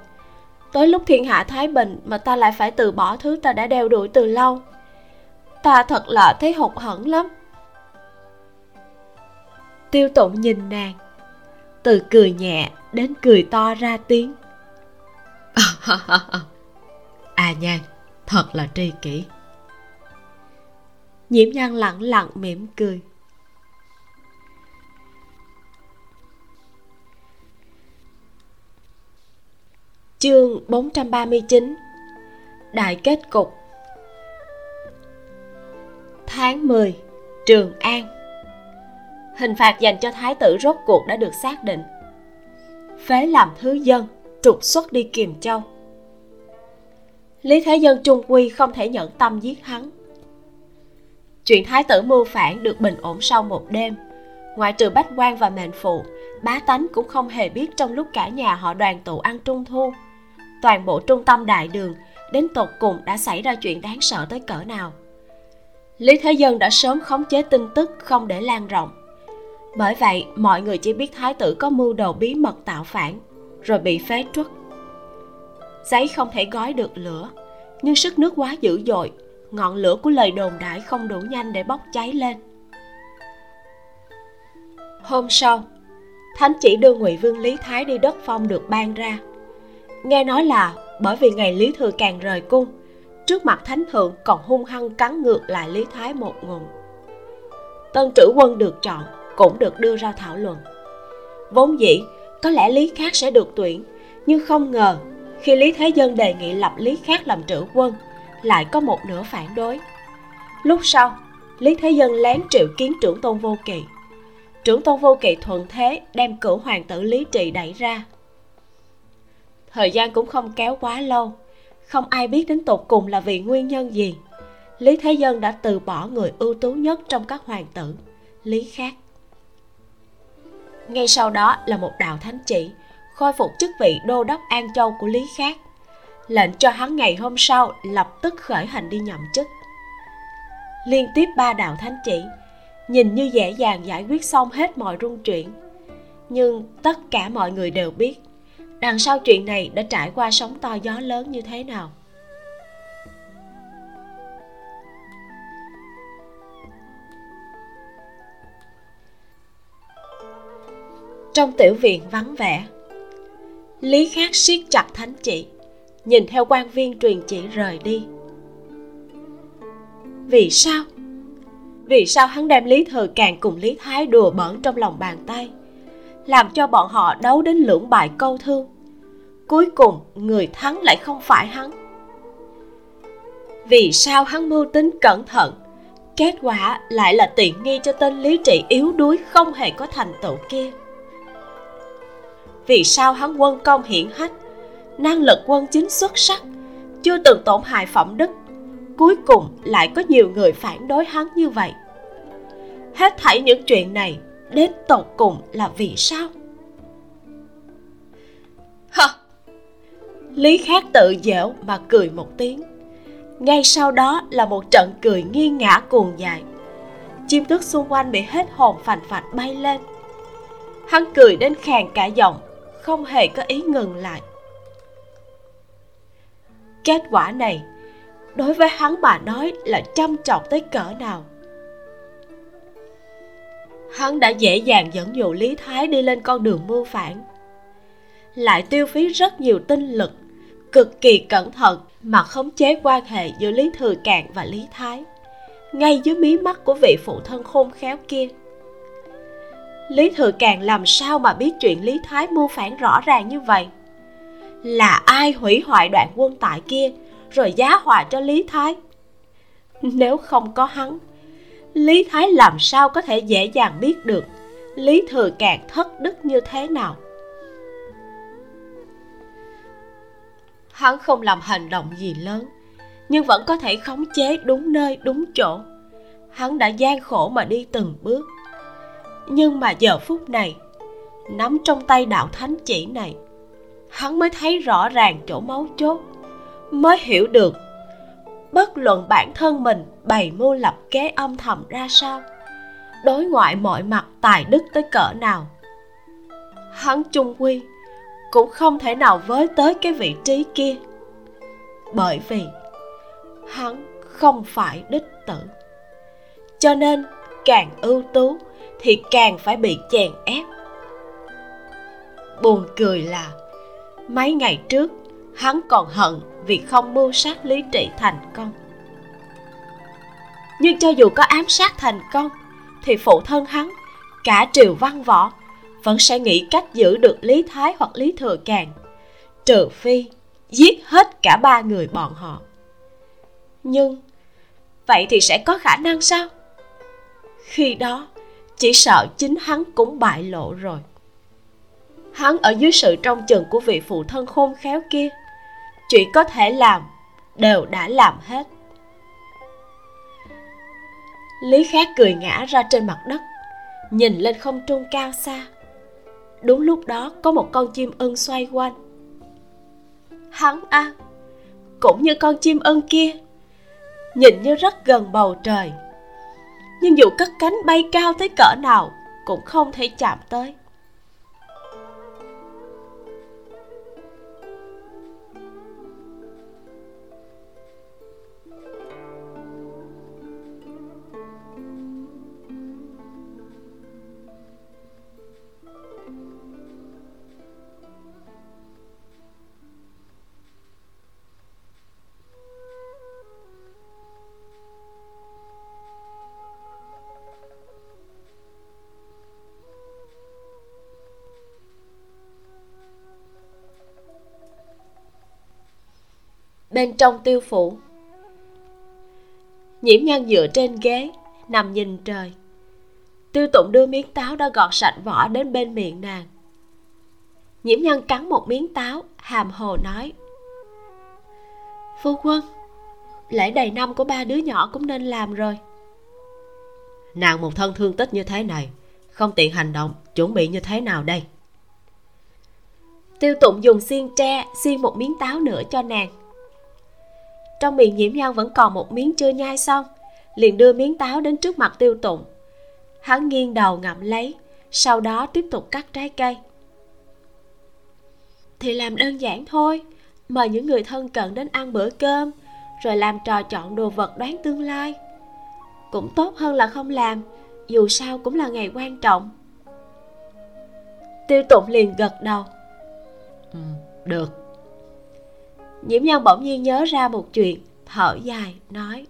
Tới lúc thiên hạ thái bình mà ta lại phải từ bỏ thứ ta đã đeo đuổi từ lâu. Ta thật là thấy hụt hẫng lắm. Tiêu tụng nhìn nàng. Từ cười nhẹ đến cười to ra tiếng. À nhan thật là tri kỷ. Nhiễm nhan lặng lặng mỉm cười Chương 439 Đại kết cục. Tháng 10 Trường An. Hình phạt dành cho thái tử rốt cuộc đã được xác định. Phế làm thứ dân, Trục xuất đi Kiềm Châu. Lý Thế Dân Trung Quy không thể nhẫn tâm giết hắn. Chuyện thái tử mưu phản được bình ổn sau một đêm. Ngoại trừ bách quan và mệnh phụ, bá tánh cũng không hề biết trong lúc cả nhà họ đoàn tụ ăn trung thu toàn bộ trung tâm đại đường, đến tột cùng đã xảy ra chuyện đáng sợ tới cỡ nào. Lý thế dân đã sớm khống chế tin tức không để lan rộng. Bởi vậy, mọi người chỉ biết thái tử có mưu đồ bí mật tạo phản, rồi bị phế truất. Giấy không thể gói được lửa, nhưng sức nước quá dữ dội, ngọn lửa của lời đồn đại không đủ nhanh để bốc cháy lên. Hôm sau, thánh chỉ đưa ngụy vương lý thái đi đất phong được ban ra nghe nói là bởi vì ngày lý thừa càng rời cung, trước mặt thánh thượng còn hung hăng cắn ngược lại lý thái một ngụm. Tân trữ quân được chọn cũng được đưa ra thảo luận. Vốn dĩ, có lẽ lý khác sẽ được tuyển, nhưng không ngờ khi lý thế dân đề nghị lập lý khác làm trữ quân, lại có một nửa phản đối. Lúc sau, lý thế dân lén triệu kiến trưởng tôn vô kỵ. Trưởng tôn vô kỵ thuận thế đem cửu hoàng tử lý trị đẩy ra thời gian cũng không kéo quá lâu. Không ai biết đến tột cùng là vì nguyên nhân gì. Lý thế dân đã từ bỏ người ưu tú nhất trong các hoàng tử. Lý khác. Ngay sau đó là một đạo thánh chỉ, khôi phục chức vị đô đốc an châu của lý khác. Lệnh cho hắn ngày hôm sau lập tức khởi hành đi nhậm chức. Liên tiếp ba đạo thánh chỉ, nhìn như dễ dàng giải quyết xong hết mọi rung chuyển. Nhưng tất cả mọi người đều biết đằng sau chuyện này đã trải qua sóng to gió lớn như thế nào? Trong tiểu viện vắng vẻ, lý khát siết chặt thánh chỉ, nhìn theo quan viên truyền chỉ rời đi. Vì sao? Vì sao hắn đem lý thừa càng cùng lý thái đùa bỡn trong lòng bàn tay, làm cho bọn họ đấu đến lưỡng bại câu thương? Cuối cùng, người thắng lại không phải hắn. Vì sao hắn mưu tính cẩn thận, kết quả lại là tiện nghi cho tên lý trị yếu đuối không hề có thành tựu kia. Vì sao hắn quân công hiển hách, năng lực quân chính xuất sắc, chưa từng tổn hại phẩm đức, cuối cùng lại có nhiều người phản đối hắn như vậy? Hết thảy những chuyện này đến tột cùng là vì sao? Hả lý khác tự dẻo mà cười một tiếng. Ngay sau đó là một trận cười nghiêng ngã cuồng dài chim tước xung quanh bị hết hồn phành phạch bay lên. Hắn cười đến khàn cả giọng, không hề có ý ngừng lại. Kết quả này, đối với hắn bà nói là trăm trọng tới cỡ nào. Hắn đã dễ dàng dẫn dụ lý thái đi lên con đường mưu phản. Lại tiêu phí rất nhiều tinh lực cực kỳ cẩn thận mà khống chế quan hệ giữa lý thừa cạn và lý thái. Ngay dưới mí mắt của vị phụ thân khôn khéo kia. Lý thừa Cạn làm sao mà biết chuyện lý thái mưu phản rõ ràng như vậy? Là ai hủy hoại đoạn quân tại kia, rồi giá họa cho lý thái? Nếu không có hắn, lý thái làm sao có thể dễ dàng biết được lý thừa Cạn thất đức như thế nào? Hắn không làm hành động gì lớn, nhưng vẫn có thể khống chế đúng nơi, đúng chỗ. Hắn đã gian khổ mà đi từng bước. Nhưng mà giờ phút này, nắm trong tay đạo thánh chỉ này, hắn mới thấy rõ ràng chỗ máu chốt, mới hiểu được bất luận bản thân mình bày mưu lập kế âm thầm ra sao, đối ngoại mọi mặt tài đức tới cỡ nào. Hắn chung quy cũng không thể nào với tới cái vị trí kia. Bởi vì hắn không phải đích tử. Cho nên càng ưu tú thì càng phải bị chèn ép. Buồn cười là mấy ngày trước hắn còn hận vì không mưu sát lý trị thành công. Nhưng cho dù có ám sát thành công thì phụ thân hắn cả triều văn võ vẫn sẽ nghĩ cách giữ được lý thái hoặc lý thừa càng, trừ phi giết hết cả ba người bọn họ. Nhưng vậy thì sẽ có khả năng sao? Khi đó, chỉ sợ chính hắn cũng bại lộ rồi. Hắn ở dưới sự trông chừng của vị phụ thân khôn khéo kia chuyện có thể làm, đều đã làm hết. Lý khác cười ngã ra trên mặt đất, nhìn lên không trung cao xa đúng lúc đó, có một con chim ưng xoay quanh. Hắn a, cũng như con chim ưng kia. Nhìn như rất gần bầu trời. Nhưng dù cất cánh bay cao tới cỡ nào, cũng không thể chạm tới. Bên trong tiêu phủ. Nhiễm nhan dựa trên ghế nằm nhìn trời. Tiêu tụng đưa miếng táo đã gọt sạch vỏ đến bên miệng nàng. Nhiễm nhan cắn một miếng táo hàm hồ nói phu quân lễ đầy năm của ba đứa nhỏ cũng nên làm rồi. Nàng một thân thương tích như thế này không tiện hành động chuẩn bị như thế nào đây? Tiêu tụng dùng xiên tre xiên một miếng táo nữa cho nàng trong miệng nhiễm nhan vẫn còn một miếng chưa nhai xong liền đưa miếng táo đến trước mặt tiêu tụng. Hắn nghiêng đầu ngậm lấy sau đó tiếp tục cắt trái cây. Thì làm đơn giản thôi mời những người thân cận đến ăn bữa cơm rồi làm trò chọn đồ vật đoán tương lai. Cũng tốt hơn là không làm dù sao cũng là ngày quan trọng. Tiêu tụng liền gật đầu. Ừ, được nhiễm nhân bỗng nhiên nhớ ra một chuyện, thở dài, nói,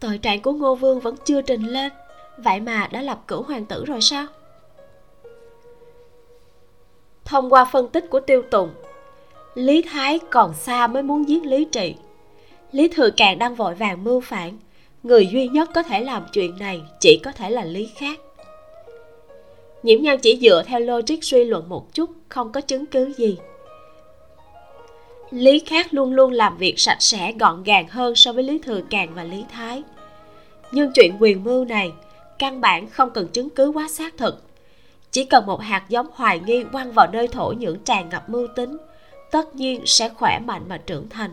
tội trạng của ngô vương vẫn chưa trình lên, vậy mà đã lập cửu hoàng tử rồi sao? Thông qua phân tích của tiêu tùng, lý thái còn xa mới muốn giết lý trị. Lý thừa càng đang vội vàng mưu phản, người duy nhất có thể làm chuyện này chỉ có thể là lý khác. Nhiễm nhân chỉ dựa theo logic suy luận một chút, không có chứng cứ gì lý khác luôn luôn làm việc sạch sẽ, gọn gàng hơn so với lý thừa càn và lý thái. Nhưng chuyện quyền mưu này, căn bản không cần chứng cứ quá xác thực. Chỉ cần một hạt giống hoài nghi quăng vào nơi thổ nhưỡng tràn ngập mưu tính, tất nhiên sẽ khỏe mạnh mà trưởng thành.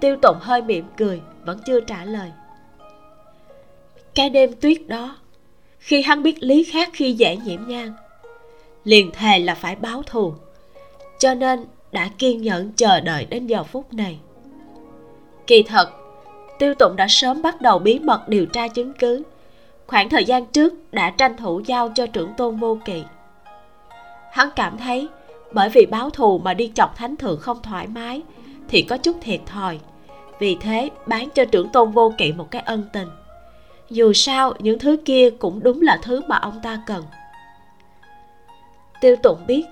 Tiêu tụng hơi mỉm cười, vẫn chưa trả lời. Cái đêm tuyết đó, khi hắn biết lý khác khi dễ nhiễm nhang, liền thề là phải báo thù cho nên đã kiên nhẫn chờ đợi đến giờ phút này. Kỳ thật, tiêu tụng đã sớm bắt đầu bí mật điều tra chứng cứ. Khoảng thời gian trước đã tranh thủ giao cho trưởng tôn vô kỵ. Hắn cảm thấy bởi vì báo thù mà đi chọc thánh thượng không thoải mái, thì có chút thiệt thòi. Vì thế bán cho trưởng tôn vô kỵ một cái ân tình. Dù sao, những thứ kia cũng đúng là thứ mà ông ta cần. Tiêu tụng biết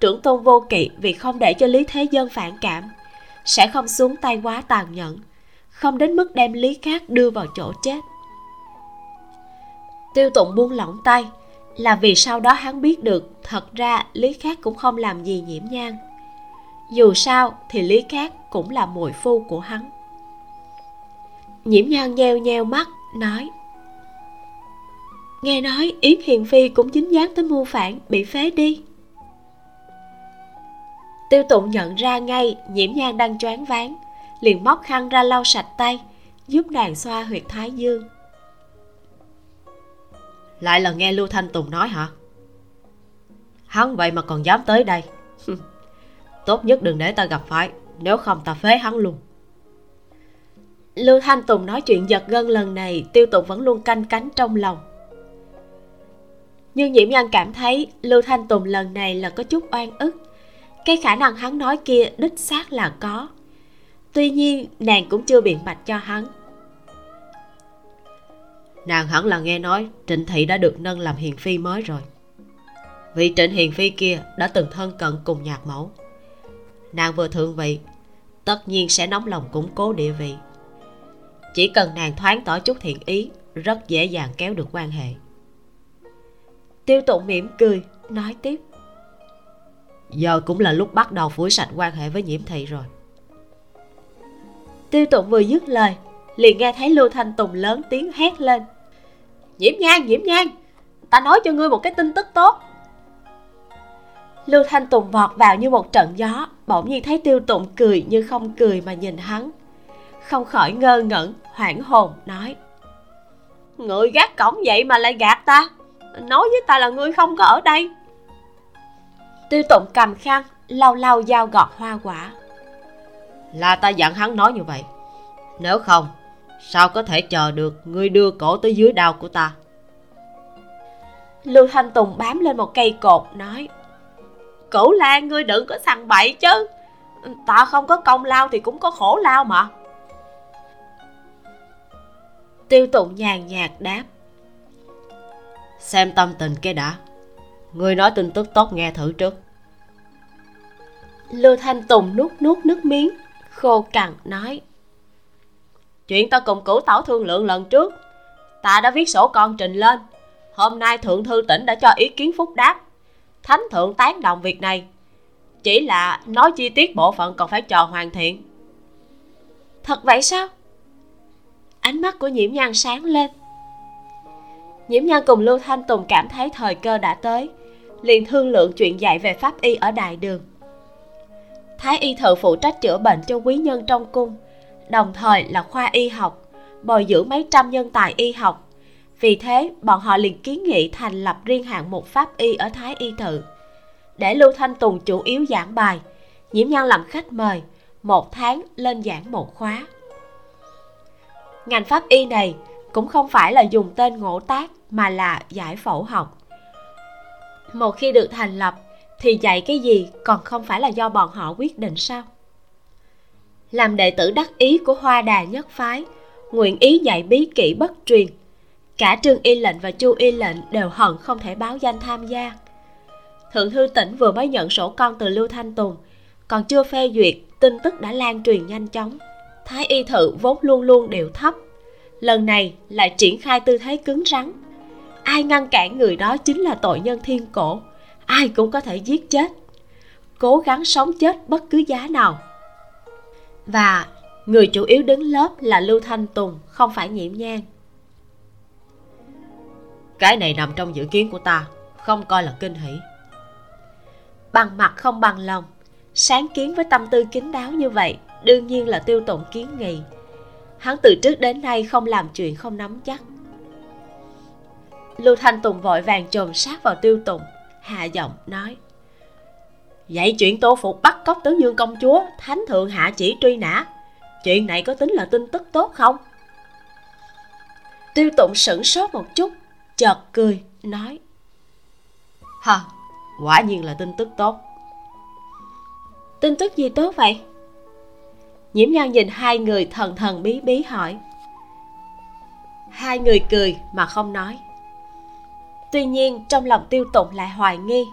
trưởng tôn vô kỵ vì không để cho lý thế dân phản cảm, sẽ không xuống tay quá tàn nhẫn, không đến mức đem lý khác đưa vào chỗ chết. Tiêu tụng buông lỏng tay, là vì sau đó hắn biết được, thật ra lý khác cũng không làm gì nhiễm nhang. Dù sao thì lý khác cũng là mùi phu của hắn. Nhiễm nhang nheo nheo mắt, nói, nghe nói yến hiền phi cũng dính dáng tới mưu phản, bị phế đi tiêu tụng nhận ra ngay nhiễm nhan đang choáng váng. Liền móc khăn ra lau sạch tay giúp nàng xoa huyệt thái dương. Lại là nghe lưu thanh tùng nói hả? Hắn vậy mà còn dám tới đây. Tốt nhất đừng để ta gặp phải nếu không ta phế hắn luôn. Lưu thanh tùng nói chuyện giật gân lần này tiêu tụng vẫn luôn canh cánh trong lòng. Nhưng nhiễm nhan cảm thấy lưu thanh tùng lần này là có chút oan ức cái khả năng hắn nói kia đích xác là có. Tuy nhiên nàng cũng chưa biện bạch cho hắn. Nàng hẳn là nghe nói trịnh thị đã được nâng làm hiền phi mới rồi. Vị trịnh hiền phi kia đã từng thân cận cùng nhạc mẫu. Nàng vừa thượng vị tất nhiên sẽ nóng lòng củng cố địa vị. Chỉ cần nàng thoáng tỏ chút thiện ý rất dễ dàng kéo được quan hệ. Tiêu tụng mỉm cười nói tiếp giờ cũng là lúc bắt đầu phủi sạch quan hệ với nhiễm thị rồi. Tiêu tụng vừa dứt lời liền nghe thấy lưu thanh tùng lớn tiếng hét lên. Nhiễm nhan nhiễm nhan ta nói cho ngươi một cái tin tức tốt. Lưu thanh tùng vọt vào như một trận gió bỗng nhiên thấy tiêu tụng cười như không cười mà nhìn hắn. Không khỏi ngơ ngẩn hoảng hồn nói. Người gác cổng vậy mà lại gạt ta nói với ta là ngươi không có ở đây tiêu tụng cầm khăn lau lau dao gọt hoa quả. Là ta dặn hắn nói như vậy. Nếu không sao có thể chờ được ngươi đưa cổ tới dưới đao của ta? Lưu thanh tùng bám lên một cây cột nói cửu lan ngươi đừng có sằng bậy chứ. Ta không có công lao thì cũng có khổ lao mà. Tiêu tụng nhàn nhạt đáp xem tâm tình cái đã ngươi nói tin tức tốt nghe thử trước. Lưu thanh tùng nuốt nuốt nước miếng khô cằn nói. Chuyện ta cùng cửu tảo thương lượng lần trước ta đã viết sổ con trình lên. Hôm nay thượng thư tỉnh đã cho ý kiến phúc đáp. Thánh thượng tán đồng việc này. Chỉ là nói chi tiết bộ phận còn phải chờ hoàn thiện. Thật vậy sao? Ánh mắt của nhiễm nhan sáng lên. Nhiễm nhan cùng lưu thanh tùng cảm thấy thời cơ đã tới liền thương lượng chuyện dạy về pháp y ở đại đường. Thái y thự phụ trách chữa bệnh cho quý nhân trong cung, đồng thời là khoa y học, bồi dưỡng mấy trăm nhân tài y học. Vì thế, bọn họ liền kiến nghị thành lập riêng hạng mục pháp y ở thái y thự để lưu thanh tùng chủ yếu giảng bài, nhiễm nhan làm khách mời, một tháng lên giảng một khóa. Ngành pháp y này cũng không phải là dùng tên ngộ tác mà là giải phẫu học một khi được thành lập, thì dạy cái gì còn không phải là do bọn họ quyết định sao? Làm đệ tử đắc ý của hoa đà nhất phái, nguyện ý dạy bí kỹ bất truyền. Cả trương y lệnh và chu y lệnh đều hận không thể báo danh tham gia. Thượng thư tỉnh vừa mới nhận sổ con từ lưu thanh tùng, còn chưa phê duyệt, tin tức đã lan truyền nhanh chóng. Thái y thự vốn luôn luôn đều thấp. Lần này lại triển khai tư thế cứng rắn ai ngăn cản người đó chính là tội nhân thiên cổ. Ai cũng có thể giết chết. Cố gắng sống chết bất cứ giá nào. Và người chủ yếu đứng lớp là lưu thanh tùng, không phải nhiễm nhang cái này nằm trong dự kiến của ta, không coi là kinh hỉ bằng mặt không bằng lòng, sáng kiến với tâm tư kín đáo như vậy, đương nhiên là tiêu tụng kiến nghị. Hắn từ trước đến nay không làm chuyện không nắm chắc lưu thanh tùng vội vàng chồm sát vào tiêu Tùng, hạ giọng nói vậy chuyện tô phục bắt cóc tứ dương công chúa thánh thượng hạ chỉ truy nã chuyện này có tính là tin tức tốt không? Tiêu tụng sửng sốt một chút chợt cười nói hờ quả nhiên là tin tức tốt. Tin tức gì tốt vậy? Nhiễm nhan nhìn hai người thần thần bí bí hỏi. Hai người cười mà không nói tuy nhiên, trong lòng tiêu tụng lại hoài nghi.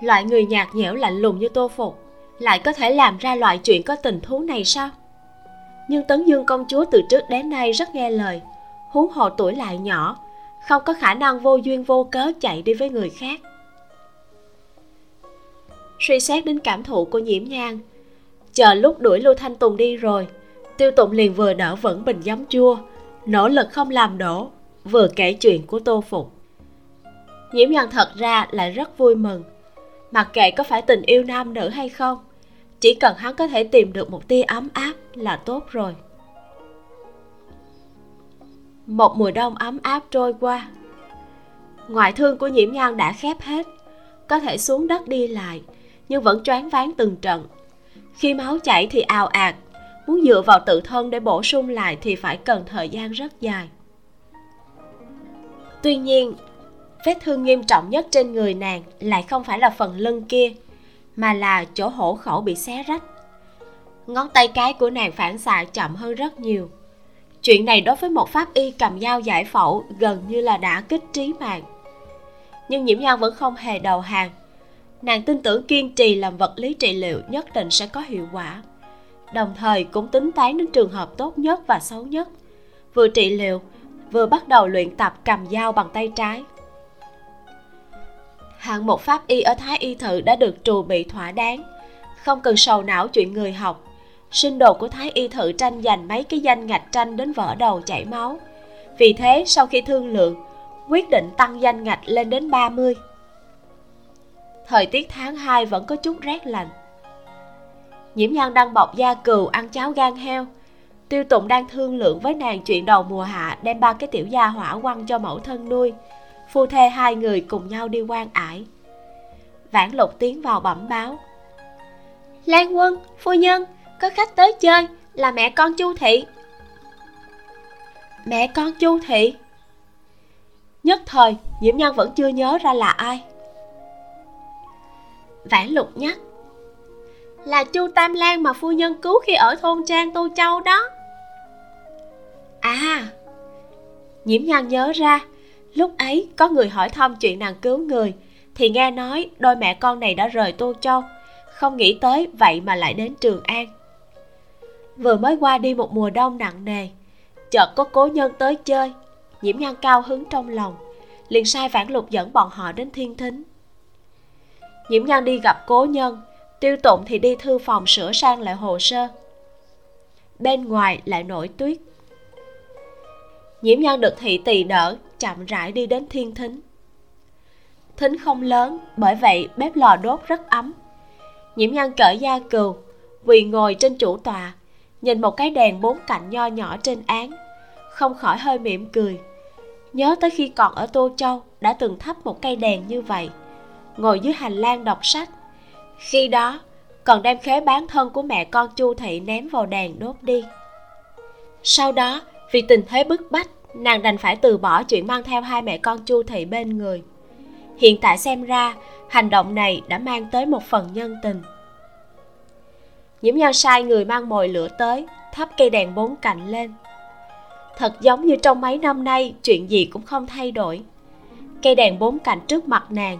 Loại người nhạt nhẽo lạnh lùng như tô phục lại có thể làm ra loại chuyện có tình thú này sao? Nhưng tấn dương công chúa từ trước đến nay rất nghe lời, huống hồ tuổi lại nhỏ, không có khả năng vô duyên vô cớ chạy đi với người khác. Suy xét đến cảm thụ của nhiễm nhang chờ lúc đuổi lưu thanh tùng đi rồi, tiêu tụng liền vừa đỡ vẫn bình giấm chua, nỗ lực không làm đổ vừa kể chuyện của tô phục. Nhiễm nhân thật ra là rất vui mừng. Mặc kệ có phải tình yêu nam nữ hay không, chỉ cần hắn có thể tìm được một tia ấm áp là tốt rồi. Một mùa đông ấm áp trôi qua. Ngoại thương của nhiễm nhan đã khép hết, có thể xuống đất đi lại, nhưng vẫn choáng váng từng trận. Khi máu chảy thì ào ạt, muốn dựa vào tự thân để bổ sung lại thì phải cần thời gian rất dài tuy nhiên, vết thương nghiêm trọng nhất trên người nàng lại không phải là phần lưng kia, mà là chỗ hổ khẩu bị xé rách. Ngón tay cái của nàng phản xạ chậm hơn rất nhiều. Chuyện này đối với một pháp y cầm dao giải phẫu gần như là đã kích trí mạng. Nhưng nhiễm nhan vẫn không hề đầu hàng. Nàng tin tưởng kiên trì làm vật lý trị liệu nhất định sẽ có hiệu quả. Đồng thời cũng tính toán đến trường hợp tốt nhất và xấu nhất. Vừa trị liệu vừa bắt đầu luyện tập cầm dao bằng tay trái. Hạng một pháp y ở thái y thự đã được trù bị thỏa đáng. Không cần sầu não chuyện người học, sinh đồ của thái y thự tranh giành mấy cái danh ngạch tranh đến vỡ đầu chảy máu. Vì thế, sau khi thương lượng, quyết định tăng danh ngạch lên đến 30 thời tiết tháng 2 vẫn có chút rét lạnh. Nhiễm nhan đang bọc da cừu ăn cháo gan heo tiêu tụng đang thương lượng với nàng chuyện đầu mùa hạ đem ba cái tiểu gia hỏa quăng cho mẫu thân nuôi. Phu thê hai người cùng nhau đi quan ải. Vãn lục tiến vào bẩm báo. Lan quân phu nhân có khách tới chơi là mẹ con chu thị. Mẹ con chu thị? Nhất thời nhiễm nhân vẫn chưa nhớ ra là ai. Vãn lục nhắc. Là chu tam lan mà phu nhân cứu khi ở thôn trang tô châu đó à nhiễm nhan nhớ ra, lúc ấy có người hỏi thăm chuyện nàng cứu người, thì nghe nói đôi mẹ con này đã rời tô châu, không nghĩ tới vậy mà lại đến trường an. Vừa mới qua đi một mùa đông nặng nề, chợt có cố nhân tới chơi, nhiễm nhan cao hứng trong lòng, liền sai vãn lục dẫn bọn họ đến thiên thính. Nhiễm nhan đi gặp cố nhân, tiêu tụng thì đi thư phòng sửa sang lại hồ sơ. Bên ngoài lại nổi tuyết nhiễm nhan được thị tỳ đỡ chậm rãi đi đến thiên thính. Thính không lớn bởi vậy bếp lò đốt rất ấm. Nhiễm nhan cởi da cừu quỳ ngồi trên chủ tòa, nhìn một cái đèn bốn cạnh nho nhỏ trên án không khỏi hơi mỉm cười. Nhớ tới khi còn ở tô châu đã từng thắp một cây đèn như vậy. Ngồi dưới hành lang đọc sách. Khi đó còn đem khế bán thân của mẹ con chu thị ném vào đèn đốt đi. Sau đó vì tình thế bức bách, nàng đành phải từ bỏ chuyện mang theo hai mẹ con chu thị bên người. Hiện tại xem ra, hành động này đã mang tới một phần nhân tình. Nhiễm nho sai người mang mồi lửa tới, thắp cây đèn bốn cạnh lên. Thật giống như trong mấy năm nay, chuyện gì cũng không thay đổi. Cây đèn bốn cạnh trước mặt nàng,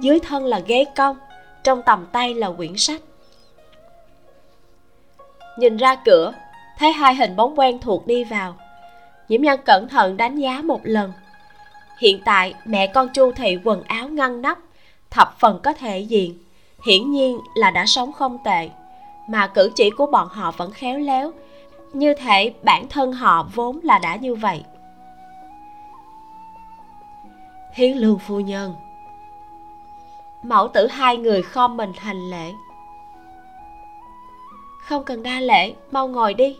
dưới thân là ghế cong, trong tầm tay là quyển sách. Nhìn ra cửa, thấy hai hình bóng quen thuộc đi vào nhiễm nhân cẩn thận đánh giá một lần. Hiện tại mẹ con chu thị quần áo ngăn nắp thập phần có thể diện. Hiển nhiên là đã sống không tệ mà cử chỉ của bọn họ vẫn khéo léo. Như thể bản thân họ vốn là đã như vậy. Hiến lương phu nhân. Mẫu tử hai người khom mình hành lễ. Không cần đa lễ mau ngồi đi.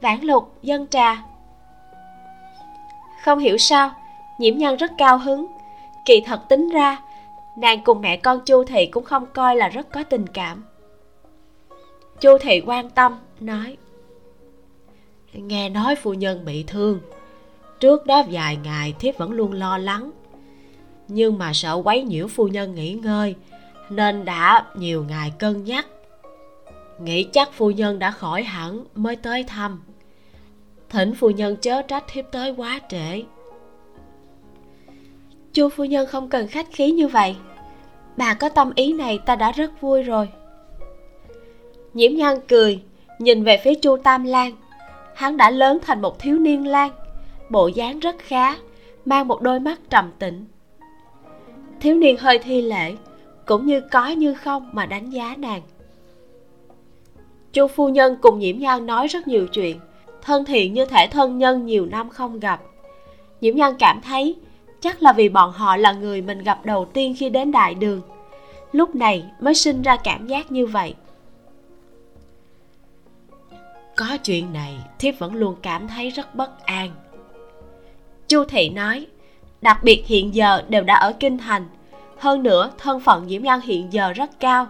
Vãn lục dân trà không hiểu sao, nhiễm nhân rất cao hứng. Kỳ thật tính ra, nàng cùng mẹ con chu thị cũng không coi là rất có tình cảm. Chu thị quan tâm, nói, nghe nói phu nhân bị thương, trước đó vài ngày thiếp vẫn luôn lo lắng. Nhưng mà sợ quấy nhiễu phu nhân nghỉ ngơi, nên đã nhiều ngày cân nhắc. Nghĩ chắc phu nhân đã khỏi hẳn mới tới thăm thỉnh phu nhân chớ trách thiếp tới quá trễ. Chu phu nhân không cần khách khí như vậy. Bà có tâm ý này ta đã rất vui rồi. Nhiễm nhan cười, nhìn về phía chu tam lan. Hắn đã lớn thành một thiếu niên lang, bộ dáng rất khá, mang một đôi mắt trầm tĩnh. Thiếu niên hơi thi lễ, cũng như có như không mà đánh giá nàng. Chu phu nhân cùng nhiễm nhan nói rất nhiều chuyện thân thiện như thể thân nhân nhiều năm không gặp. Nhiễm nhan cảm thấy chắc là vì bọn họ là người mình gặp đầu tiên khi đến đại đường. Lúc này mới sinh ra cảm giác như vậy. Có chuyện này thiếp vẫn luôn cảm thấy rất bất an. Chu thị nói đặc biệt hiện giờ đều đã ở kinh thành. Hơn nữa thân phận nhiễm nhan hiện giờ rất cao.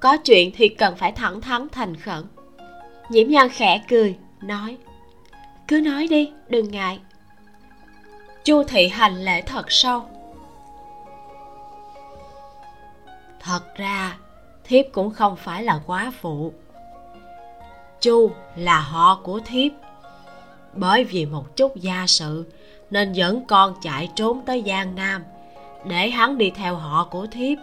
Có chuyện thì cần phải thẳng thắn thành khẩn. Nhiễm nhan khẽ cười nói, cứ nói đi, đừng ngại. Chu thị hành lễ thật sâu. Thật ra, thiếp cũng không phải là quá phụ. Chu là họ của thiếp. Bởi vì một chút gia sự, nên dẫn con chạy trốn tới giang nam để hắn đi theo họ của thiếp,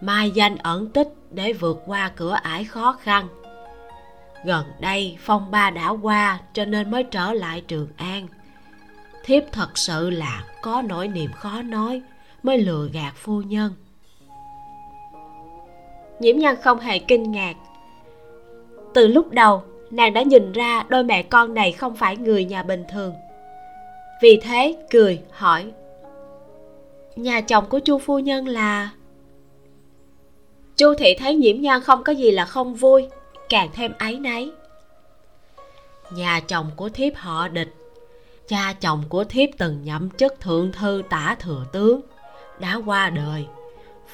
mai danh ẩn tích để vượt qua cửa ải khó khăn gần đây phong ba đã qua cho nên mới trở lại trường an. Thiếp thật sự là có nỗi niềm khó nói, mới lừa gạt phu nhân. Nhiễm nhân không hề kinh ngạc. Từ lúc đầu, nàng đã nhìn ra đôi mẹ con này không phải người nhà bình thường. Vì thế cười, hỏi, nhà chồng của chu phu nhân là? Chu thị thấy nhiễm nhan không có gì là không vui càng thêm áy náy. Nhà chồng của thiếp họ địch, cha chồng của thiếp từng nhậm chức thượng thư tả thừa tướng, đã qua đời.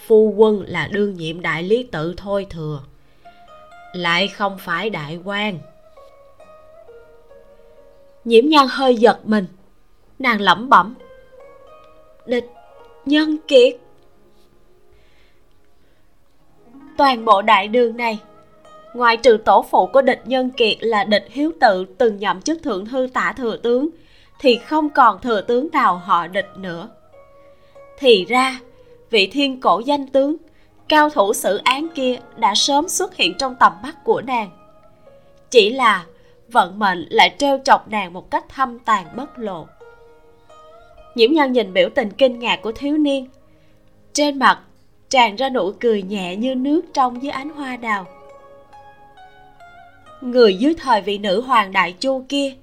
Phu quân là đương nhiệm đại lý tự thôi thừa, lại không phải đại quan. Nhiễm nhan hơi giật mình, nàng lẩm bẩm, địch nhân kiệt. Toàn bộ đại đường này ngoại trừ tổ phụ của địch nhân kiệt là địch hiếu tự từng nhậm chức thượng thư tả thừa tướng, thì không còn thừa tướng nào họ địch nữa. Thì ra, vị thiên cổ danh tướng, cao thủ xử án kia đã sớm xuất hiện trong tầm mắt của nàng. Chỉ là vận mệnh lại trêu chọc nàng một cách thâm tàn bất lộ. Nhiễm nhân nhìn biểu tình kinh ngạc của thiếu niên. Trên mặt tràn ra nụ cười nhẹ như nước trong dưới ánh hoa đào người dưới thời vị nữ hoàng đại chu kia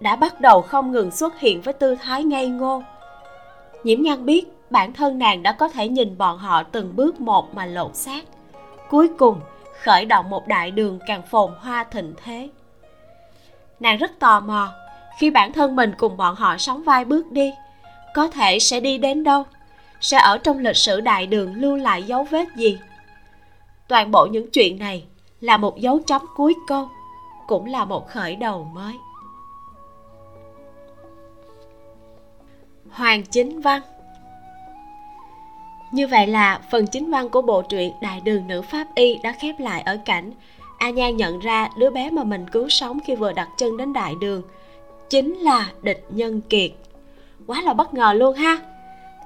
đã bắt đầu không ngừng xuất hiện với tư thái ngây ngô. Nhiễm nhan biết bản thân nàng đã có thể nhìn bọn họ từng bước một mà lột xác. Cuối cùng, khởi động một đại đường càng phồn hoa thịnh thế. Nàng rất tò mò, khi bản thân mình cùng bọn họ sóng vai bước đi, có thể sẽ đi đến đâu? Sẽ ở trong lịch sử đại đường lưu lại dấu vết gì? Toàn bộ những chuyện này là một dấu chấm cuối câu cũng là một khởi đầu mới. Hoàng chính văn. Như vậy là phần chính văn của bộ truyện đại đường nữ pháp y đã khép lại ở cảnh a nhan nhận ra đứa bé mà mình cứu sống khi vừa đặt chân đến đại đường, chính là địch nhân kiệt. Quá là bất ngờ luôn ha.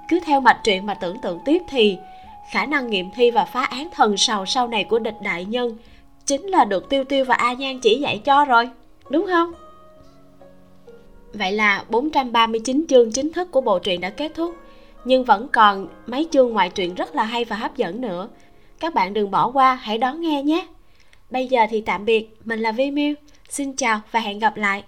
Cứ theo mạch truyện mà tưởng tượng tiếp thì khả năng nghiệm thi và phá án thần sầu sau này của địch đại nhân chính là được tiêu tiêu và a nhan chỉ dạy cho rồi, đúng không? Vậy là 439 chương chính thức của bộ truyện đã kết thúc, nhưng vẫn còn mấy chương ngoại truyện rất là hay và hấp dẫn nữa. Các bạn đừng bỏ qua, hãy đón nghe nhé. Bây giờ thì tạm biệt, mình là vi miu xin chào và hẹn gặp lại.